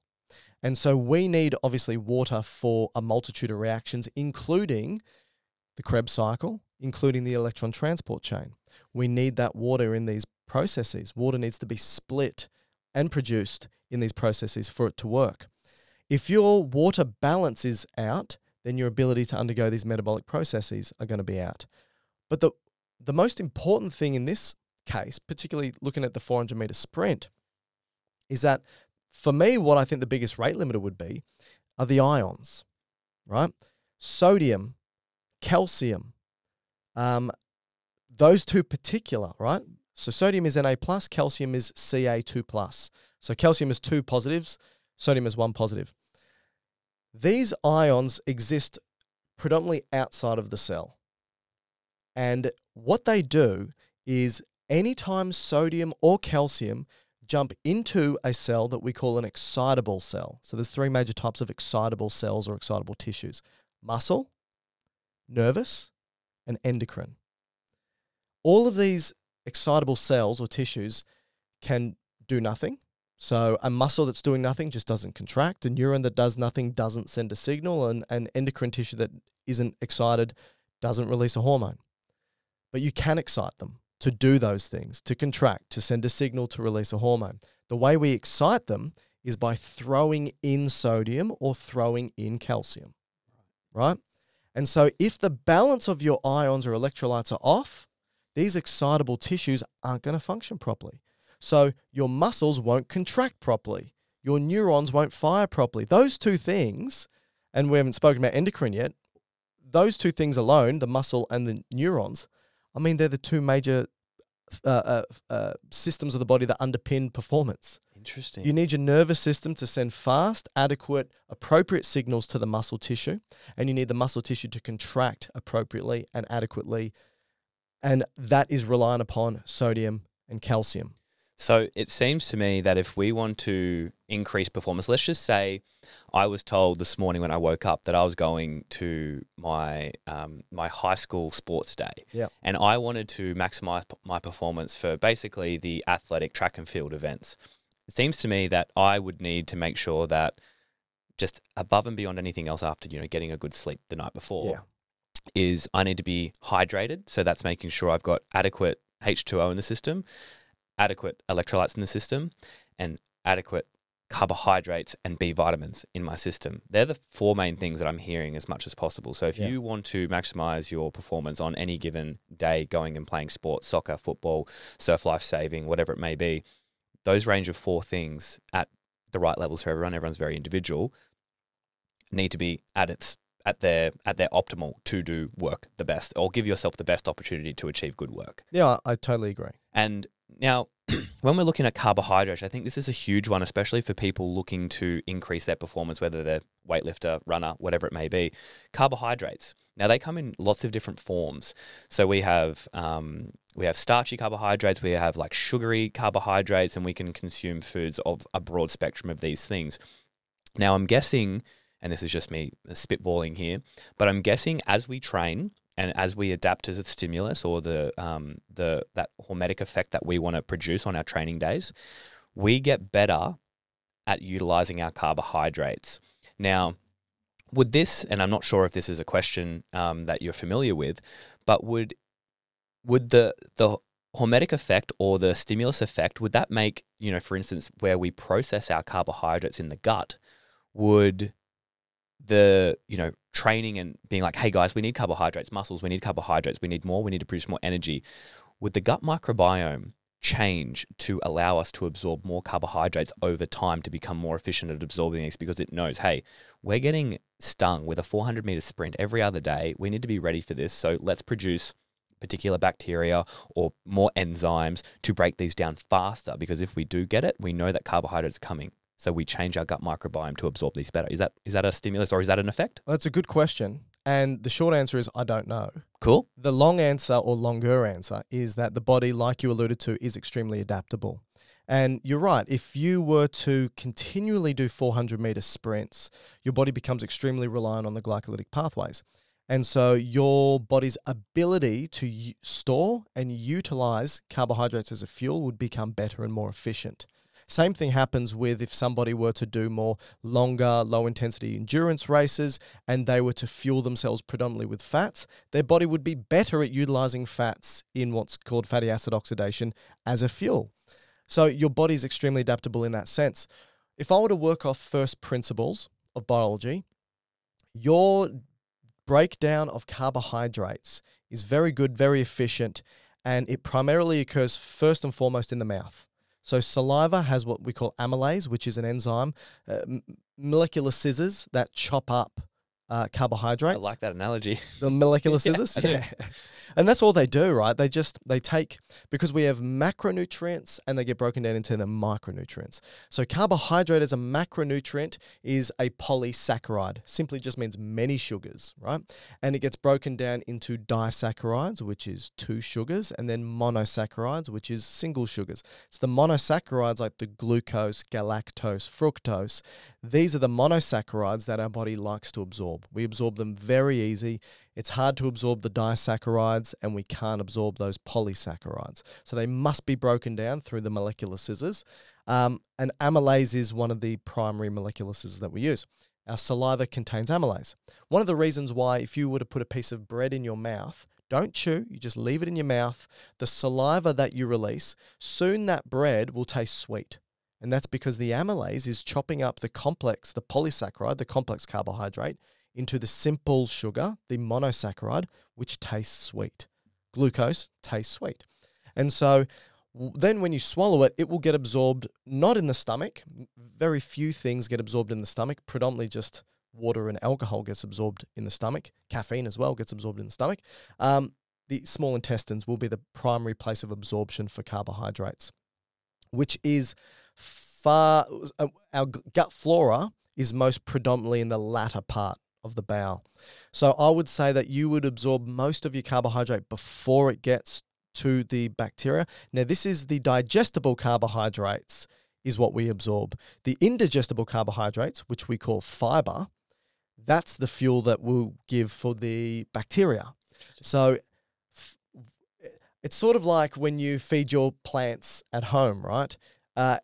And so we need obviously water for a multitude of reactions, including the Krebs cycle, including the electron transport chain. We need that water in these processes. Water needs to be split and produced in these processes for it to work. If your water balance is out, then your ability to undergo these metabolic processes are going to be out. But the the most important thing in this case, particularly looking at the 400 meter sprint, is that for me, what I think the biggest rate limiter would be are the ions, right? Sodium, calcium, um, those two particular, right? So sodium is Na plus, calcium is Ca2 plus. So calcium is two positives, sodium is one positive. These ions exist predominantly outside of the cell. And what they do is anytime sodium or calcium jump into a cell that we call an excitable cell. So there's three major types of excitable cells or excitable tissues. Muscle, nervous, and endocrine. All of these excitable cells or tissues can do nothing. So a muscle that's doing nothing just doesn't contract. A neuron that does nothing doesn't send a signal, and an endocrine tissue that isn't excited doesn't release a hormone. But you can excite them to do those things, to contract, to send a signal, to release a hormone. The way we excite them is by throwing in sodium or throwing in calcium, right? And so if the balance of your ions or electrolytes are off, these excitable tissues aren't going to function properly. So your muscles won't contract properly. Your neurons won't fire properly. Those two things, and we haven't spoken about endocrine yet, those two things alone, the muscle and the neurons, I mean, they're the two major uh, uh, uh, systems of the body that underpin performance. Interesting. You need your nervous system to send fast, adequate, appropriate signals to the muscle tissue, and you need the muscle tissue to contract appropriately and adequately. And that is reliant upon sodium and calcium. So it seems to me that if we want to increase performance, let's just say I was told this morning when I woke up that I was going to my um, my high school sports day, Yeah. and I wanted to maximize my performance for basically the athletic track and field events. It seems to me that I would need to make sure that just above and beyond anything else after you know getting a good sleep the night before Yeah. is I need to be hydrated. So that's making sure I've got adequate H2O in the system, adequate electrolytes in the system, and adequate carbohydrates and B vitamins in my system. They're the four main things that I'm hearing as much as possible. So if Yeah. you want to maximize your performance on any given day going and playing sports, soccer, football, surf life saving, whatever it may be, those range of four things at the right levels for everyone, everyone's very individual, need to be at its at their at their optimal to do work the best or give yourself the best opportunity to achieve good work. Yeah, I, I totally agree. And now, when we're looking at carbohydrates, I think this is a huge one, especially for people looking to increase their performance, whether they're weightlifter, runner, whatever it may be. Carbohydrates. Now they come in lots of different forms. So we have um, we have starchy carbohydrates, we have like sugary carbohydrates, and we can consume foods of a broad spectrum of these things. Now I'm guessing, and this is just me spitballing here, but I'm guessing as we train and as we adapt to the stimulus or the um, the that hormetic effect that we want to produce on our training days, we get better at utilizing our carbohydrates. Now, would this, and I'm not sure if this is a question um, that you're familiar with, but would would the the hormetic effect or the stimulus effect would that make you know, for instance, where we process our carbohydrates in the gut, would the you know training and being like, hey guys, we need carbohydrates, muscles, we need carbohydrates, we need more, we need to produce more energy. Would the gut microbiome change to allow us to absorb more carbohydrates over time to become more efficient at absorbing these because it knows, hey, we're getting stung with a 400 meter sprint every other day. We need to be ready for this. So let's produce particular bacteria or more enzymes to break these down faster because if we do get it, we know that carbohydrates are coming. So we change our gut microbiome to absorb these better. Is that is that a stimulus or is that an effect? Well, that's a good question. And the short answer is I don't know. Cool. The long answer or longer answer is that the body, like you alluded to, is extremely adaptable. And you're right. If you were to continually do 400 meter sprints, your body becomes extremely reliant on the glycolytic pathways. And so your body's ability to store and utilize carbohydrates as a fuel would become better and more efficient. Same thing happens with if somebody were to do more longer, low intensity endurance races and they were to fuel themselves predominantly with fats, their body would be better at utilizing fats in what's called fatty acid oxidation as a fuel. So your body is extremely adaptable in that sense. If I were to work off first principles of biology, your breakdown of carbohydrates is very good, very efficient, and it primarily occurs first and foremost in the mouth. So saliva has what we call amylase, which is an enzyme, uh, molecular scissors that chop up uh, carbohydrates. I like that analogy. The molecular scissors, yeah. yeah. And that's all they do, right? They just they take because we have macronutrients and they get broken down into the micronutrients. So carbohydrate as a macronutrient is a polysaccharide. Simply just means many sugars, right? And it gets broken down into disaccharides, which is two sugars, and then monosaccharides, which is single sugars. It's the monosaccharides like the glucose, galactose, fructose. These are the monosaccharides that our body likes to absorb. We absorb them very easy. It's hard to absorb the disaccharides and we can't absorb those polysaccharides. So they must be broken down through the molecular scissors. Um, and amylase is one of the primary molecular scissors that we use. Our saliva contains amylase. One of the reasons why, if you were to put a piece of bread in your mouth, don't chew, you just leave it in your mouth. The saliva that you release, soon that bread will taste sweet. And that's because the amylase is chopping up the complex, the polysaccharide, the complex carbohydrate, into the simple sugar, the monosaccharide, which tastes sweet. Glucose tastes sweet. And so then when you swallow it, it will get absorbed not in the stomach. Very few things get absorbed in the stomach, predominantly just water and alcohol gets absorbed in the stomach. Caffeine as well gets absorbed in the stomach. Um, the small intestines will be the primary place of absorption for carbohydrates, which is far, uh, our gut flora is most predominantly in the latter part of the bowel. So I would say that you would absorb most of your carbohydrate before it gets to the bacteria. Now, this is the digestible carbohydrates, is what we absorb. The indigestible carbohydrates, which we call fiber, that's the fuel that we'll give for the bacteria. So it's sort of like when you feed your plants at home, right? Uh,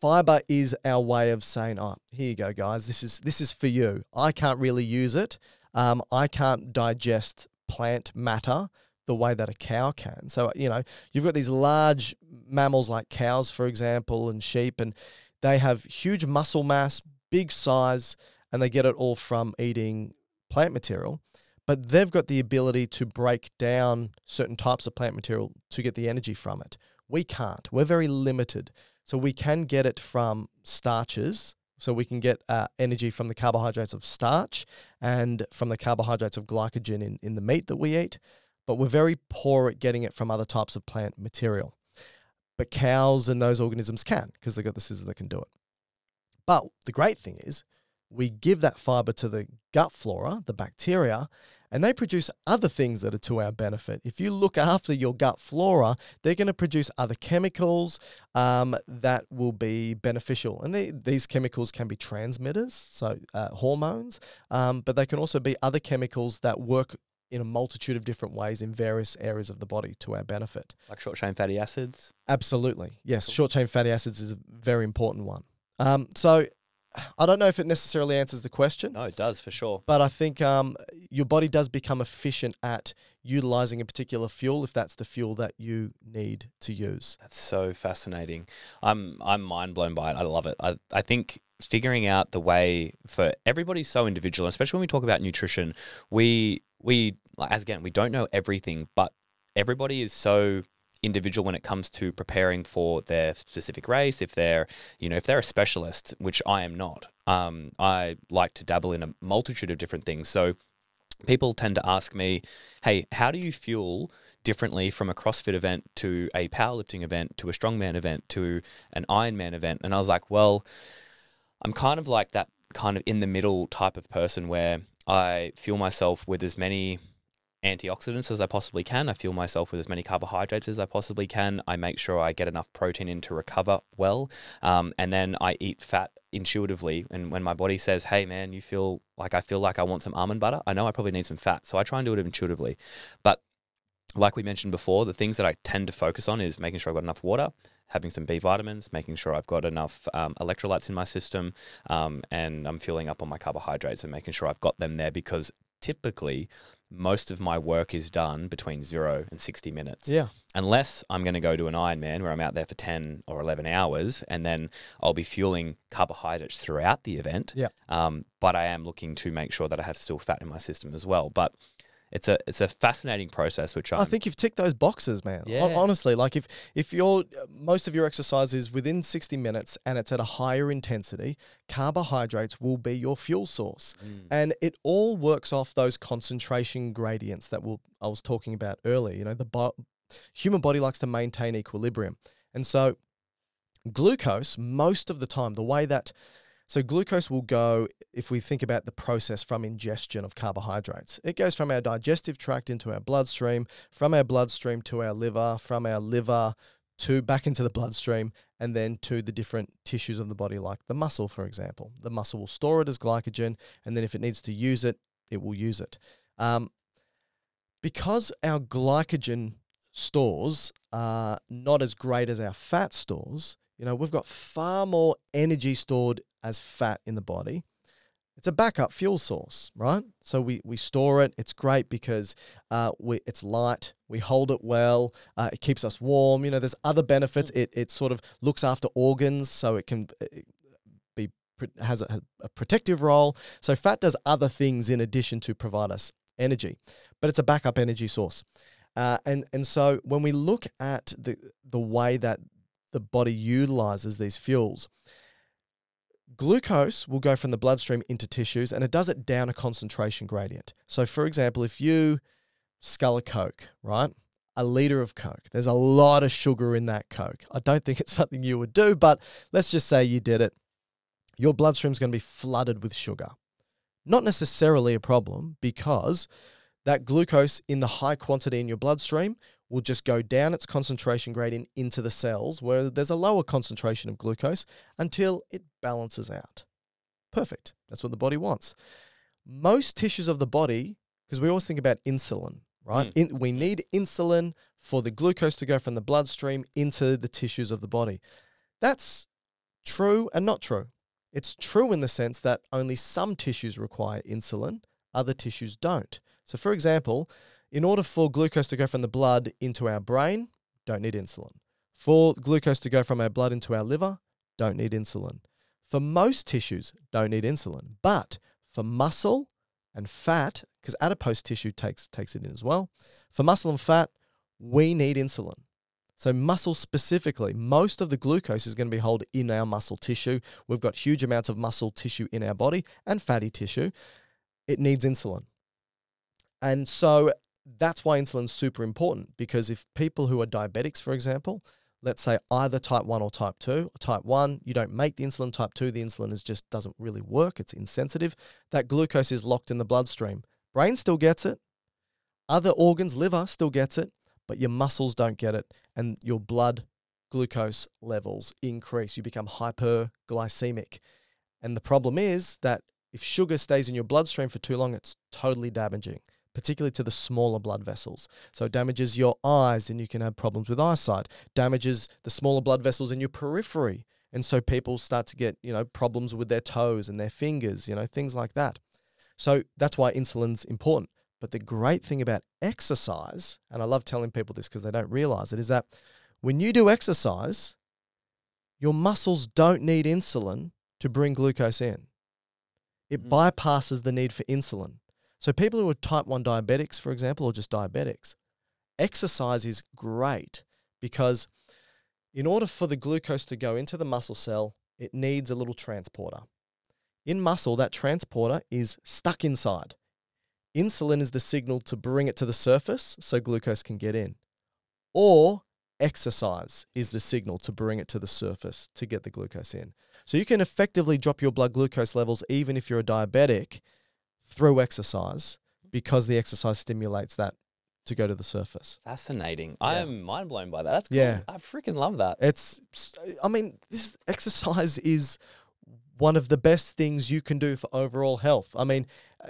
fiber is our way of saying, "Oh, here you go, guys. This is this is for you. I can't really use it. Um, I can't digest plant matter the way that a cow can. So you know, you've got these large mammals like cows, for example, and sheep, and they have huge muscle mass, big size, and they get it all from eating plant material. But they've got the ability to break down certain types of plant material to get the energy from it. We can't. We're very limited. So we can get it from starches. So we can get uh, energy from the carbohydrates of starch and from the carbohydrates of glycogen in, in the meat that we eat. But we're very poor at getting it from other types of plant material. But cows and those organisms can because they've got the scissors that can do it. But the great thing is, we give that fiber to the gut flora, the bacteria, and they produce other things that are to our benefit. If you look after your gut flora, they're going to produce other chemicals um, that will be beneficial. And they, these chemicals can be transmitters, so uh, hormones, um, but they can also be other chemicals that work in a multitude of different ways in various areas of the body to our benefit. Like short chain fatty acids? Absolutely. Yes, short chain fatty acids is a very important one. Um, so I don't know if it necessarily answers the question. No, it does for sure. But I think um, your body does become efficient at utilizing a particular fuel if that's the fuel that you need to use. That's so fascinating. I'm I'm mind blown by it. I love it. I, I think figuring out the way for everybody's so individual, especially when we talk about nutrition, we we as again we don't know everything, but everybody is so individual when it comes to preparing for their specific race. If they're, you know, if they're a specialist, which I am not, um, I like to dabble in a multitude of different things. So people tend to ask me, "Hey, how do you fuel differently from a CrossFit event to a powerlifting event to a strongman event to an Ironman event?" And I was like, "Well, I'm kind of like that kind of in the middle type of person where I fuel myself with as many antioxidants as I possibly can. I fuel myself with as many carbohydrates as I possibly can. I make sure I get enough protein in to recover well. Um, and then I eat fat intuitively. And when my body says, hey, man, you feel like I feel like I want some almond butter, I know I probably need some fat. So I try and do it intuitively. But like we mentioned before, the things that I tend to focus on is making sure I've got enough water, having some B vitamins, making sure I've got enough um, electrolytes in my system, um, and I'm fueling up on my carbohydrates and making sure I've got them there because typically most of my work is done between zero and 60 minutes. Yeah. Unless I'm going to go to an Ironman where I'm out there for 10 or 11 hours and then I'll be fueling carbohydrates throughout the event. Yeah. Um, but I am looking to make sure that I have still fat in my system as well. But it's a it's a fascinating process, which I'm, I think you've ticked those boxes, man. Yeah. Honestly, like if if your most of your exercise is within 60 minutes and it's at a higher intensity, carbohydrates will be your fuel source. Mm. And it all works off those concentration gradients that we'll, I was talking about earlier. You know, the bo- human body likes to maintain equilibrium. And so glucose most of the time the way that so glucose will go if we think about the process from ingestion of carbohydrates. It goes from our digestive tract into our bloodstream, from our bloodstream to our liver, from our liver to back into the bloodstream and then to the different tissues of the body like the muscle for example. The muscle will store it as glycogen and then if it needs to use it, it will use it. Um, because our glycogen stores are not as great as our fat stores, you know, we've got far more energy stored as fat in the body. It's a backup fuel source, right? So we, we store it. It's great because uh, we, it's light. We hold it well. Uh, it keeps us warm. You know, there's other benefits. It, it sort of looks after organs, so it can uh, be has a, a protective role. So fat does other things in addition to provide us energy, but it's a backup energy source. Uh, and and so when we look at the the way that the body utilizes these fuels, glucose will go from the bloodstream into tissues, and it does it down a concentration gradient. So, for example, if you scull a Coke, right? A liter of Coke. There's a lot of sugar in that Coke. I don't think it's something you would do, but let's just say you did it. Your bloodstream's going to be flooded with sugar. Not necessarily a problem because that glucose in the high quantity in your bloodstream will just go down its concentration gradient into the cells where there's a lower concentration of glucose until it balances out. Perfect. That's what the body wants. Most tissues of the body, because we always think about insulin, right? Mm. In, we need insulin for the glucose to go from the bloodstream into the tissues of the body. That's true and not true. It's true in the sense that only some tissues require insulin, other tissues don't. So, for example, in order for glucose to go from the blood into our brain, don't need insulin. For glucose to go from our blood into our liver, don't need insulin. For most tissues, don't need insulin. But for muscle and fat, because adipose tissue takes, takes it in as well, for muscle and fat, we need insulin. So, muscle specifically, most of the glucose is going to be held in our muscle tissue. We've got huge amounts of muscle tissue in our body and fatty tissue. It needs insulin. And so that's why insulin's super important because if people who are diabetics, for example, let's say either type 1 or type 2, type 1, you don't make the insulin, type 2, the insulin is just doesn't really work, it's insensitive, that glucose is locked in the bloodstream. Brain still gets it, other organs, liver still gets it, but your muscles don't get it and your blood glucose levels increase. You become hyperglycemic. And the problem is that if sugar stays in your bloodstream for too long, it's totally damaging, particularly to the smaller blood vessels. So it damages your eyes and you can have problems with eyesight, damages the smaller blood vessels in your periphery. And so people start to get, you know, problems with their toes and their fingers, you know, things like that. So that's why insulin's important. But the great thing about exercise, and I love telling people this because they don't realize it, is that when you do exercise, your muscles don't need insulin to bring glucose in. It Mm. bypasses the need for insulin. So, people who are type 1 diabetics, for example, or just diabetics, exercise is great because in order for the glucose to go into the muscle cell, it needs a little transporter. In muscle, that transporter is stuck inside. Insulin is the signal to bring it to the surface so glucose can get in. Or exercise is the signal to bring it to the surface to get the glucose in. So you can effectively drop your blood glucose levels even if you're a diabetic through exercise because the exercise stimulates that to go to the surface. Fascinating. I am mind blown by that. That's cool. Yeah. I freaking love that. It's, I mean, this exercise is one of the best things you can do for overall health. I mean, uh,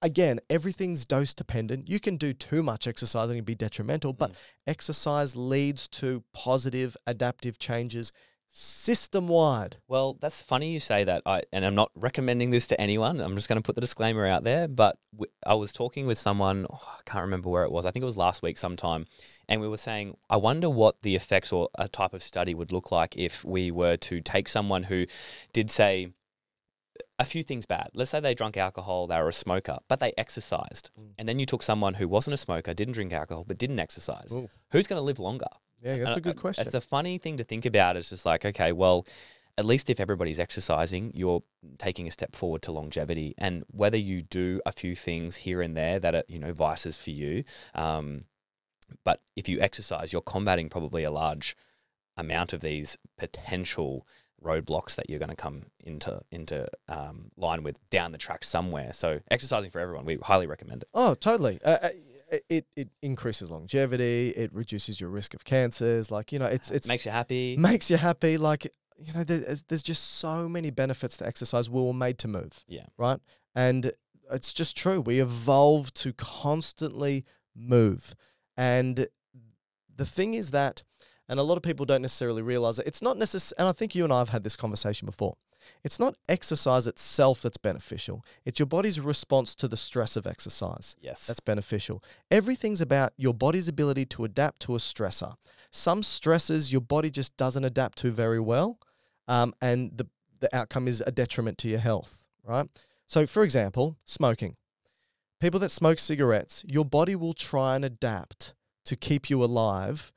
again, everything's dose dependent. You can do too much exercise and it be detrimental, but Mm. exercise leads to positive adaptive changes system wide. Well, that's funny you say that. I and I'm not recommending this to anyone. I'm just going to put the disclaimer out there. But w- I was talking with someone. oh, I can't remember where it was. I think it was last week sometime, and we were saying, I wonder what the effects or a type of study would look like if we were to take someone who did say a few things bad. Let's say they drank alcohol, they were a smoker, but they exercised, Mm. and then you took someone who wasn't a smoker, didn't drink alcohol, but didn't exercise. Ooh. Who's going to live longer? Yeah, that's And a good question. It's a funny thing to think about. It's just like, okay, well, at least if everybody's exercising, you're taking a step forward to longevity. And whether you do a few things here and there that are, you know, vices for you, um, but if you exercise, you're combating probably a large amount of these potential roadblocks that you're going to come into into um, line with down the track somewhere. So exercising for everyone, we highly recommend it. Oh, totally. Uh, uh, it it increases longevity. It reduces your risk of cancers. Like you know, it's it's Makes you happy. makes you happy. Like you know, there's, there's just so many benefits to exercise. We were made to move. Yeah. Right. And it's just true. We evolved to constantly move. And the thing is that, and a lot of people don't necessarily realize it. It's not necessary. And I think you and I have had this conversation before. It's not exercise itself that's beneficial. It's your body's response to the stress of exercise. yes. That's beneficial. Everything's about your body's ability to adapt to a stressor. Some stresses your body just doesn't adapt to very well, um, and the, the outcome is a detriment to your health, right? So, for example, smoking. People that smoke cigarettes, your body will try and adapt to keep you alive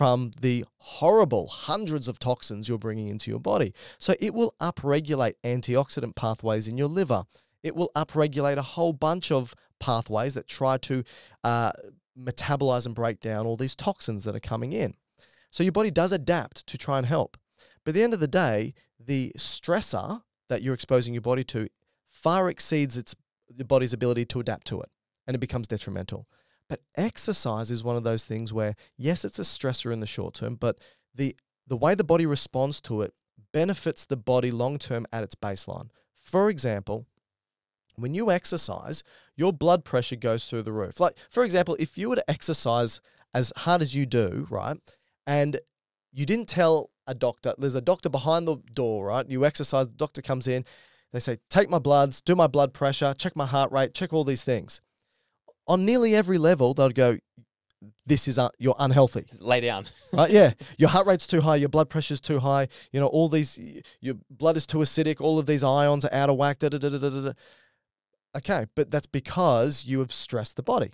from the horrible hundreds of toxins you're bringing into your body. So, it will upregulate antioxidant pathways in your liver. It will upregulate a whole bunch of pathways that try to uh, metabolize and break down all these toxins that are coming in. So your body does adapt to try and help. But at the end of the day, the stressor that you're exposing your body to far exceeds its the body's ability to adapt to it, and it becomes detrimental. But exercise is one of those things where yes, it's a stressor in the short term, but the the way the body responds to it benefits the body long term at its baseline. For example, when you exercise, your blood pressure goes through the roof. Like, for example, if you were to exercise as hard as you do, right, and you didn't tell a doctor, there's a doctor behind the door, right? You exercise, the doctor comes in, they say, take my bloods, do my blood pressure, check my heart rate, check all these things. On nearly every level, they'll go, this is, uh, you're unhealthy Lay down. right? Yeah, your heart rate's too high, your blood pressure's too high. You know, all these, your blood is too acidic. All of these ions are out of whack. Da, da, da, da, da, da. Okay, but that's because you have stressed the body.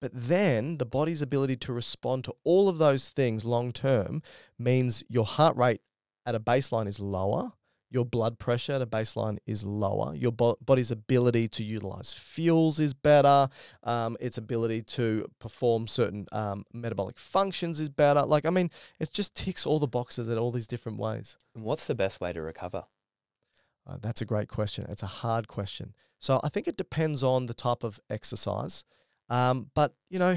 But then the body's ability to respond to all of those things long term means your heart rate at a baseline is lower. Your blood pressure at a baseline is lower. Your bo- body's ability to utilize fuels is better. Um, its ability to perform certain um, metabolic functions is better. Like, I mean, it just ticks all the boxes in all these different ways. What's the best way to recover? Uh, that's a great question. It's a hard question. So I think it depends on the type of exercise. Um, but, you know,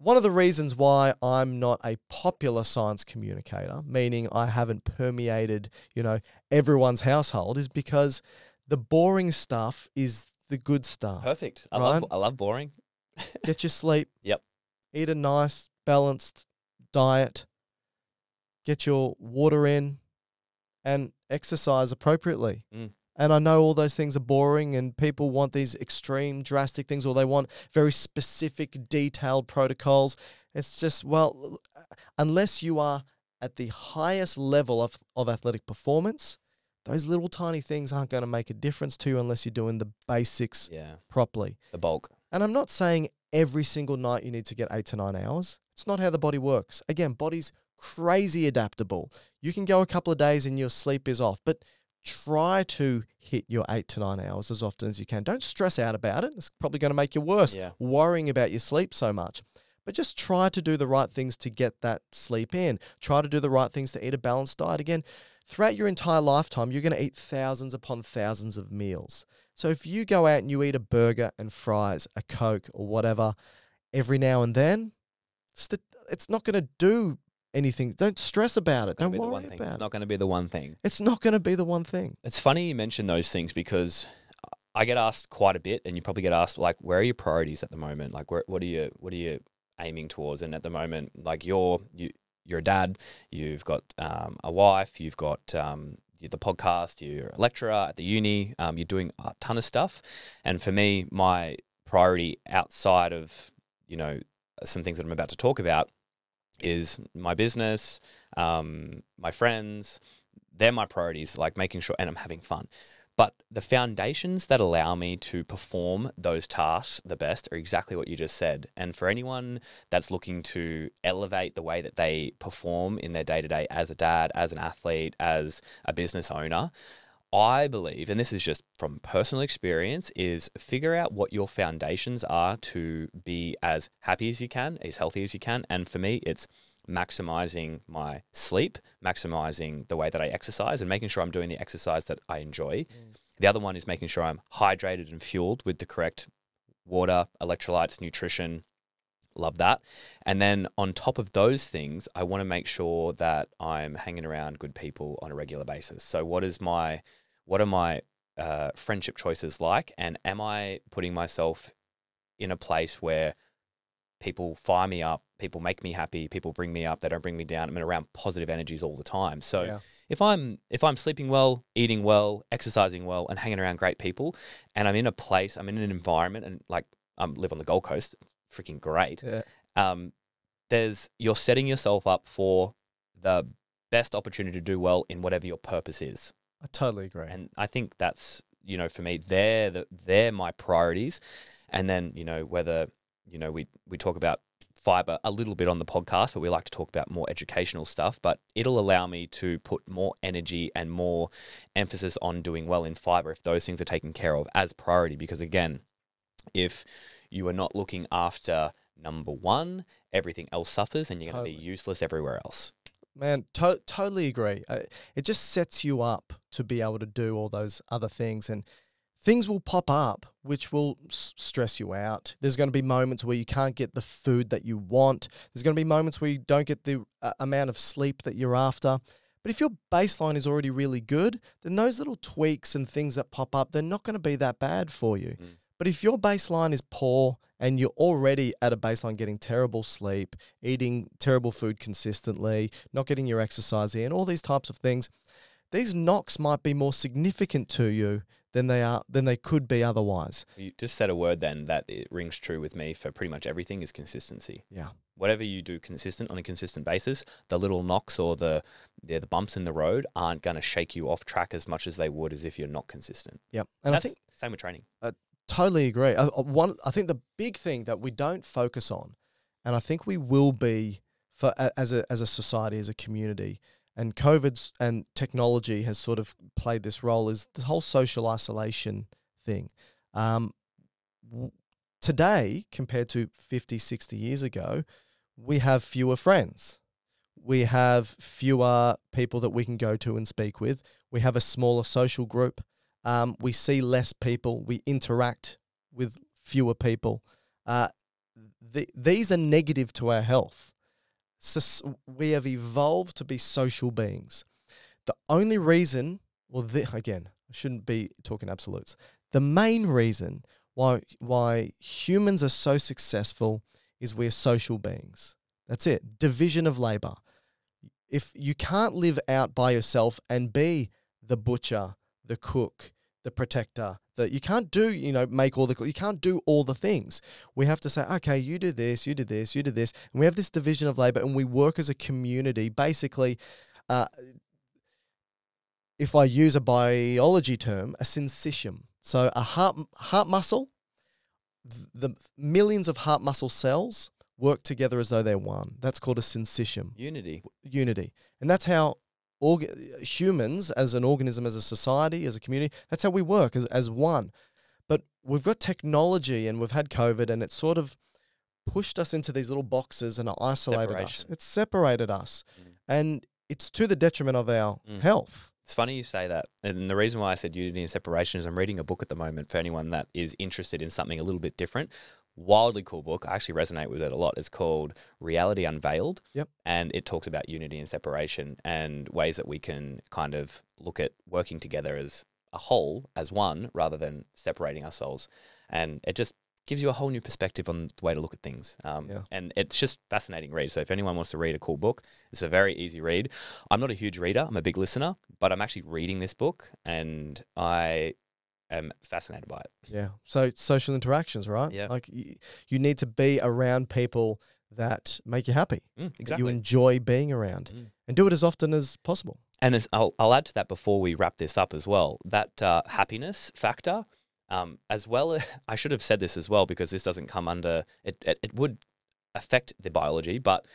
one of the reasons why I'm not a popular science communicator, meaning I haven't permeated, you know, everyone's household, is because the boring stuff is the good stuff. Perfect. I love Right. I love boring. Get your sleep. Yep. Eat a nice, balanced diet. Get your water in and exercise appropriately. Mm. And I know all those things are boring and people want these extreme, drastic things or they want very specific, detailed protocols. It's just, well, unless you are at the highest level of, of athletic performance, those little tiny things aren't going to make a difference to you unless you're doing the basics Yeah. properly. The bulk. And I'm not saying every single night you need to get eight to nine hours. It's not how the body works. Again, body's crazy adaptable. You can go a couple of days and your sleep is off, but try to hit your eight to nine hours as often as you can. Don't stress out about it. It's probably going to make you worse Yeah. worrying about your sleep so much. But just try to do the right things to get that sleep in. Try to do the right things to eat a balanced diet. Again, throughout your entire lifetime, you're going to eat thousands upon thousands of meals. So if you go out and you eat a burger and fries, a Coke or whatever every now and then, it's not going to do anything. Don't stress about it. Don't worry about It's it. not going to be the one thing. It's not going to be the one thing. It's funny you mention those things because I get asked quite a bit, and you probably get asked like, where are your priorities at the moment? Like, where, what are you, what are you aiming towards? And at the moment, like you're you you're a dad, you've got um, a wife, you've got um, the podcast, you're a lecturer at the uni, um, you're doing a ton of stuff. And for me, my priority outside of you know some things that I'm about to talk about is my business, um, my friends. They're my priorities, like making sure, and I'm having fun. But the foundations that allow me to perform those tasks the best are exactly what you just said. And for anyone that's looking to elevate the way that they perform in their day to day as a dad, as an athlete, as a business owner, I believe, and this is just from personal experience, is figure out what your foundations are to be as happy as you can, as healthy as you can. And for me, it's maximizing my sleep, maximizing the way that I exercise, and making sure I'm doing the exercise that I enjoy. Mm. The other one is making sure I'm hydrated and fueled with the correct water, electrolytes, nutrition. Love that. And then on top of those things, I want to make sure that I'm hanging around good people on a regular basis. So what is my what are my uh, friendship choices like? And am I putting myself in a place where people fire me up, people make me happy, people bring me up, they don't bring me down. I'm around positive energies all the time. So yeah. if I'm if I'm sleeping well, eating well, exercising well, and hanging around great people, and I'm in a place, I'm in an environment, and like I live on the Gold Coast, freaking great. Yeah. Um, there's you're setting yourself up for the best opportunity to do well in whatever your purpose is. I totally agree. And I think that's you know for me they're the, they're my priorities, and then you know whether you know, we we talk about Phyba a little bit on the podcast, but we like to talk about more educational stuff. But it'll allow me to put more energy and more emphasis on doing well in Phyba if those things are taken care of as priority. Because again, if you are not looking after number one, everything else suffers and you're totally. going to be useless everywhere else. Man, to- totally agree. Uh, it just sets you up to be able to do all those other things. And things will pop up which will s- stress you out. There's going to be moments where you can't get the food that you want. There's going to be moments where you don't get the uh, amount of sleep that you're after. But if your baseline is already really good, then those little tweaks and things that pop up, they're not going to be that bad for you. Mm. But if your baseline is poor and you're already at a baseline getting terrible sleep, eating terrible food consistently, not getting your exercise in, all these types of things, these knocks might be more significant to you than they are than they could be otherwise. You just said a word then that it rings true with me for pretty much everything is consistency. Yeah. Whatever you do consistent on a consistent basis, the little knocks or the the, the bumps in the road aren't going to shake you off track as much as they would as if you're not consistent. Yep. And That's I think same with training. I totally agree. Uh, uh, one I think the big thing that we don't focus on and I think we will be for as a as a society as a community and COVID's and technology has sort of played this role is the whole social isolation thing. Um, today, compared to 50, 60 years ago, we have fewer friends. We have fewer people that we can go to and speak with. We have a smaller social group. Um, we see less people. We interact with fewer people. Uh, the, these are negative to our health so we have evolved to be social beings. The only reason, well, the, again, I shouldn't be talking absolutes. The main reason why why humans are so successful is we're social beings. That's it. Division of labor. If you can't live out by yourself and be the butcher, the cook, the protector, that you can't do, you know, make all the, you can't do all the things. We have to say, okay, you do this, you do this, you do this. And we have this division of labor and we work as a community. Basically, uh, if I use a biology term, a syncytium. So a heart, heart muscle, the millions of heart muscle cells work together as though they're one. That's called a syncytium. Unity. Unity. And that's how org- humans as an organism, as a society, as a community. That's how we work as, as one. But we've got technology and we've had COVID and it's sort of pushed us into these little boxes and isolated us. It's separated us. Mm. And it's to the detriment of our mm. health. It's funny you say that. And the reason why I said unity and separation is I'm reading a book at the moment for anyone that is interested in something a little bit different wildly cool book. I actually resonate with it a lot. It's called Reality Unveiled. Yep. And it talks about unity and separation and ways that we can kind of look at working together as a whole as one rather than separating ourselves. And it just gives you a whole new perspective on the way to look at things. Um, Yeah. And it's just fascinating read. So if anyone wants to read a cool book, it's a very easy read. I'm not a huge reader. I'm a big listener, but I'm actually reading this book and I am fascinated by it. Yeah. So social interactions, right? Yeah. Like you, you need to be around people that make you happy, Mm, that exactly. you enjoy being around, Mm. and do it as often as possible. And as I'll, I'll add to that before we wrap this up as well. That uh, happiness factor, um, as well. I should have said this as well because this doesn't come under it. It, it would affect the biology, but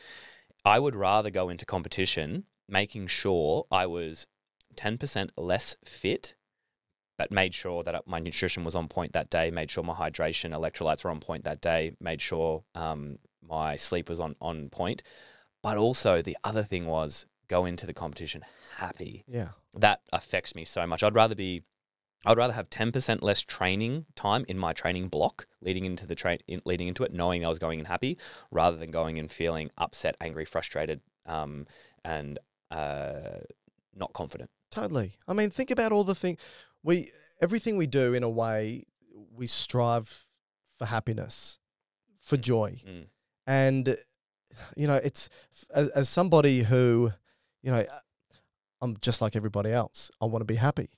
I would rather go into competition making sure I was ten percent less fit, but made sure that my nutrition was on point that day. Made sure my hydration, electrolytes were on point that day. Made sure um, my sleep was on on point. But also the other thing was go into the competition happy. Yeah. That affects me so much. I'd rather be I'd rather have 10% less training time in my training block leading into the train in, leading into it knowing I was going in happy rather than going and feeling upset, angry, frustrated um, and uh, not confident. Totally. I mean, think about all the thing we everything we do in a way we strive for happiness, for joy. Mm. And you know, it's as, as somebody who, you know, I'm just like everybody else. I want to be happy.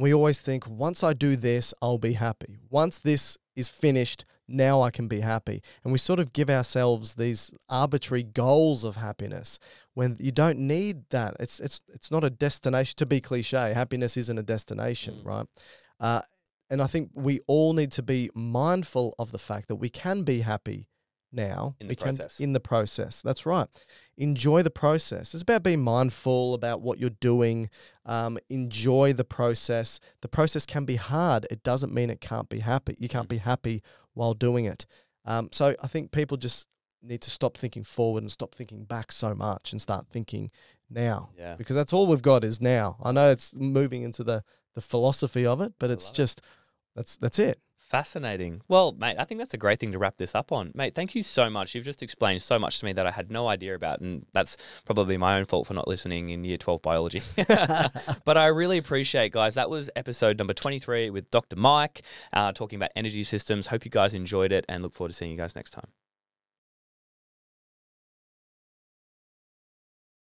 We always think once I do this, I'll be happy. Once this is finished, now I can be happy. And we sort of give ourselves these arbitrary goals of happiness when you don't need that. It's it's it's not a destination to be cliche. Happiness isn't a destination, Mm. right? Uh, and I think we all need to be mindful of the fact that we can be happy now. In the can process. in the process. That's right. Enjoy the process. It's about being mindful about what you're doing. Um, enjoy the process. The process can be hard. It doesn't mean it can't be happy. You can't Mm. be happy while doing it. Um, so I think people just need to stop thinking forward and stop thinking back so much and start thinking now Yeah. because that's all we've got is now. I know it's moving into the the philosophy of it, but it's just that's that's it. Fascinating. Well, mate, I think that's a great thing to wrap this up on. Mate, thank you so much. You've just explained so much to me that I had no idea about, and that's probably my own fault for not listening in year 12 biology. but I really appreciate, guys. That was episode number 23 with Dr. Mike uh, talking about energy systems. Hope you guys enjoyed it and look forward to seeing you guys next time.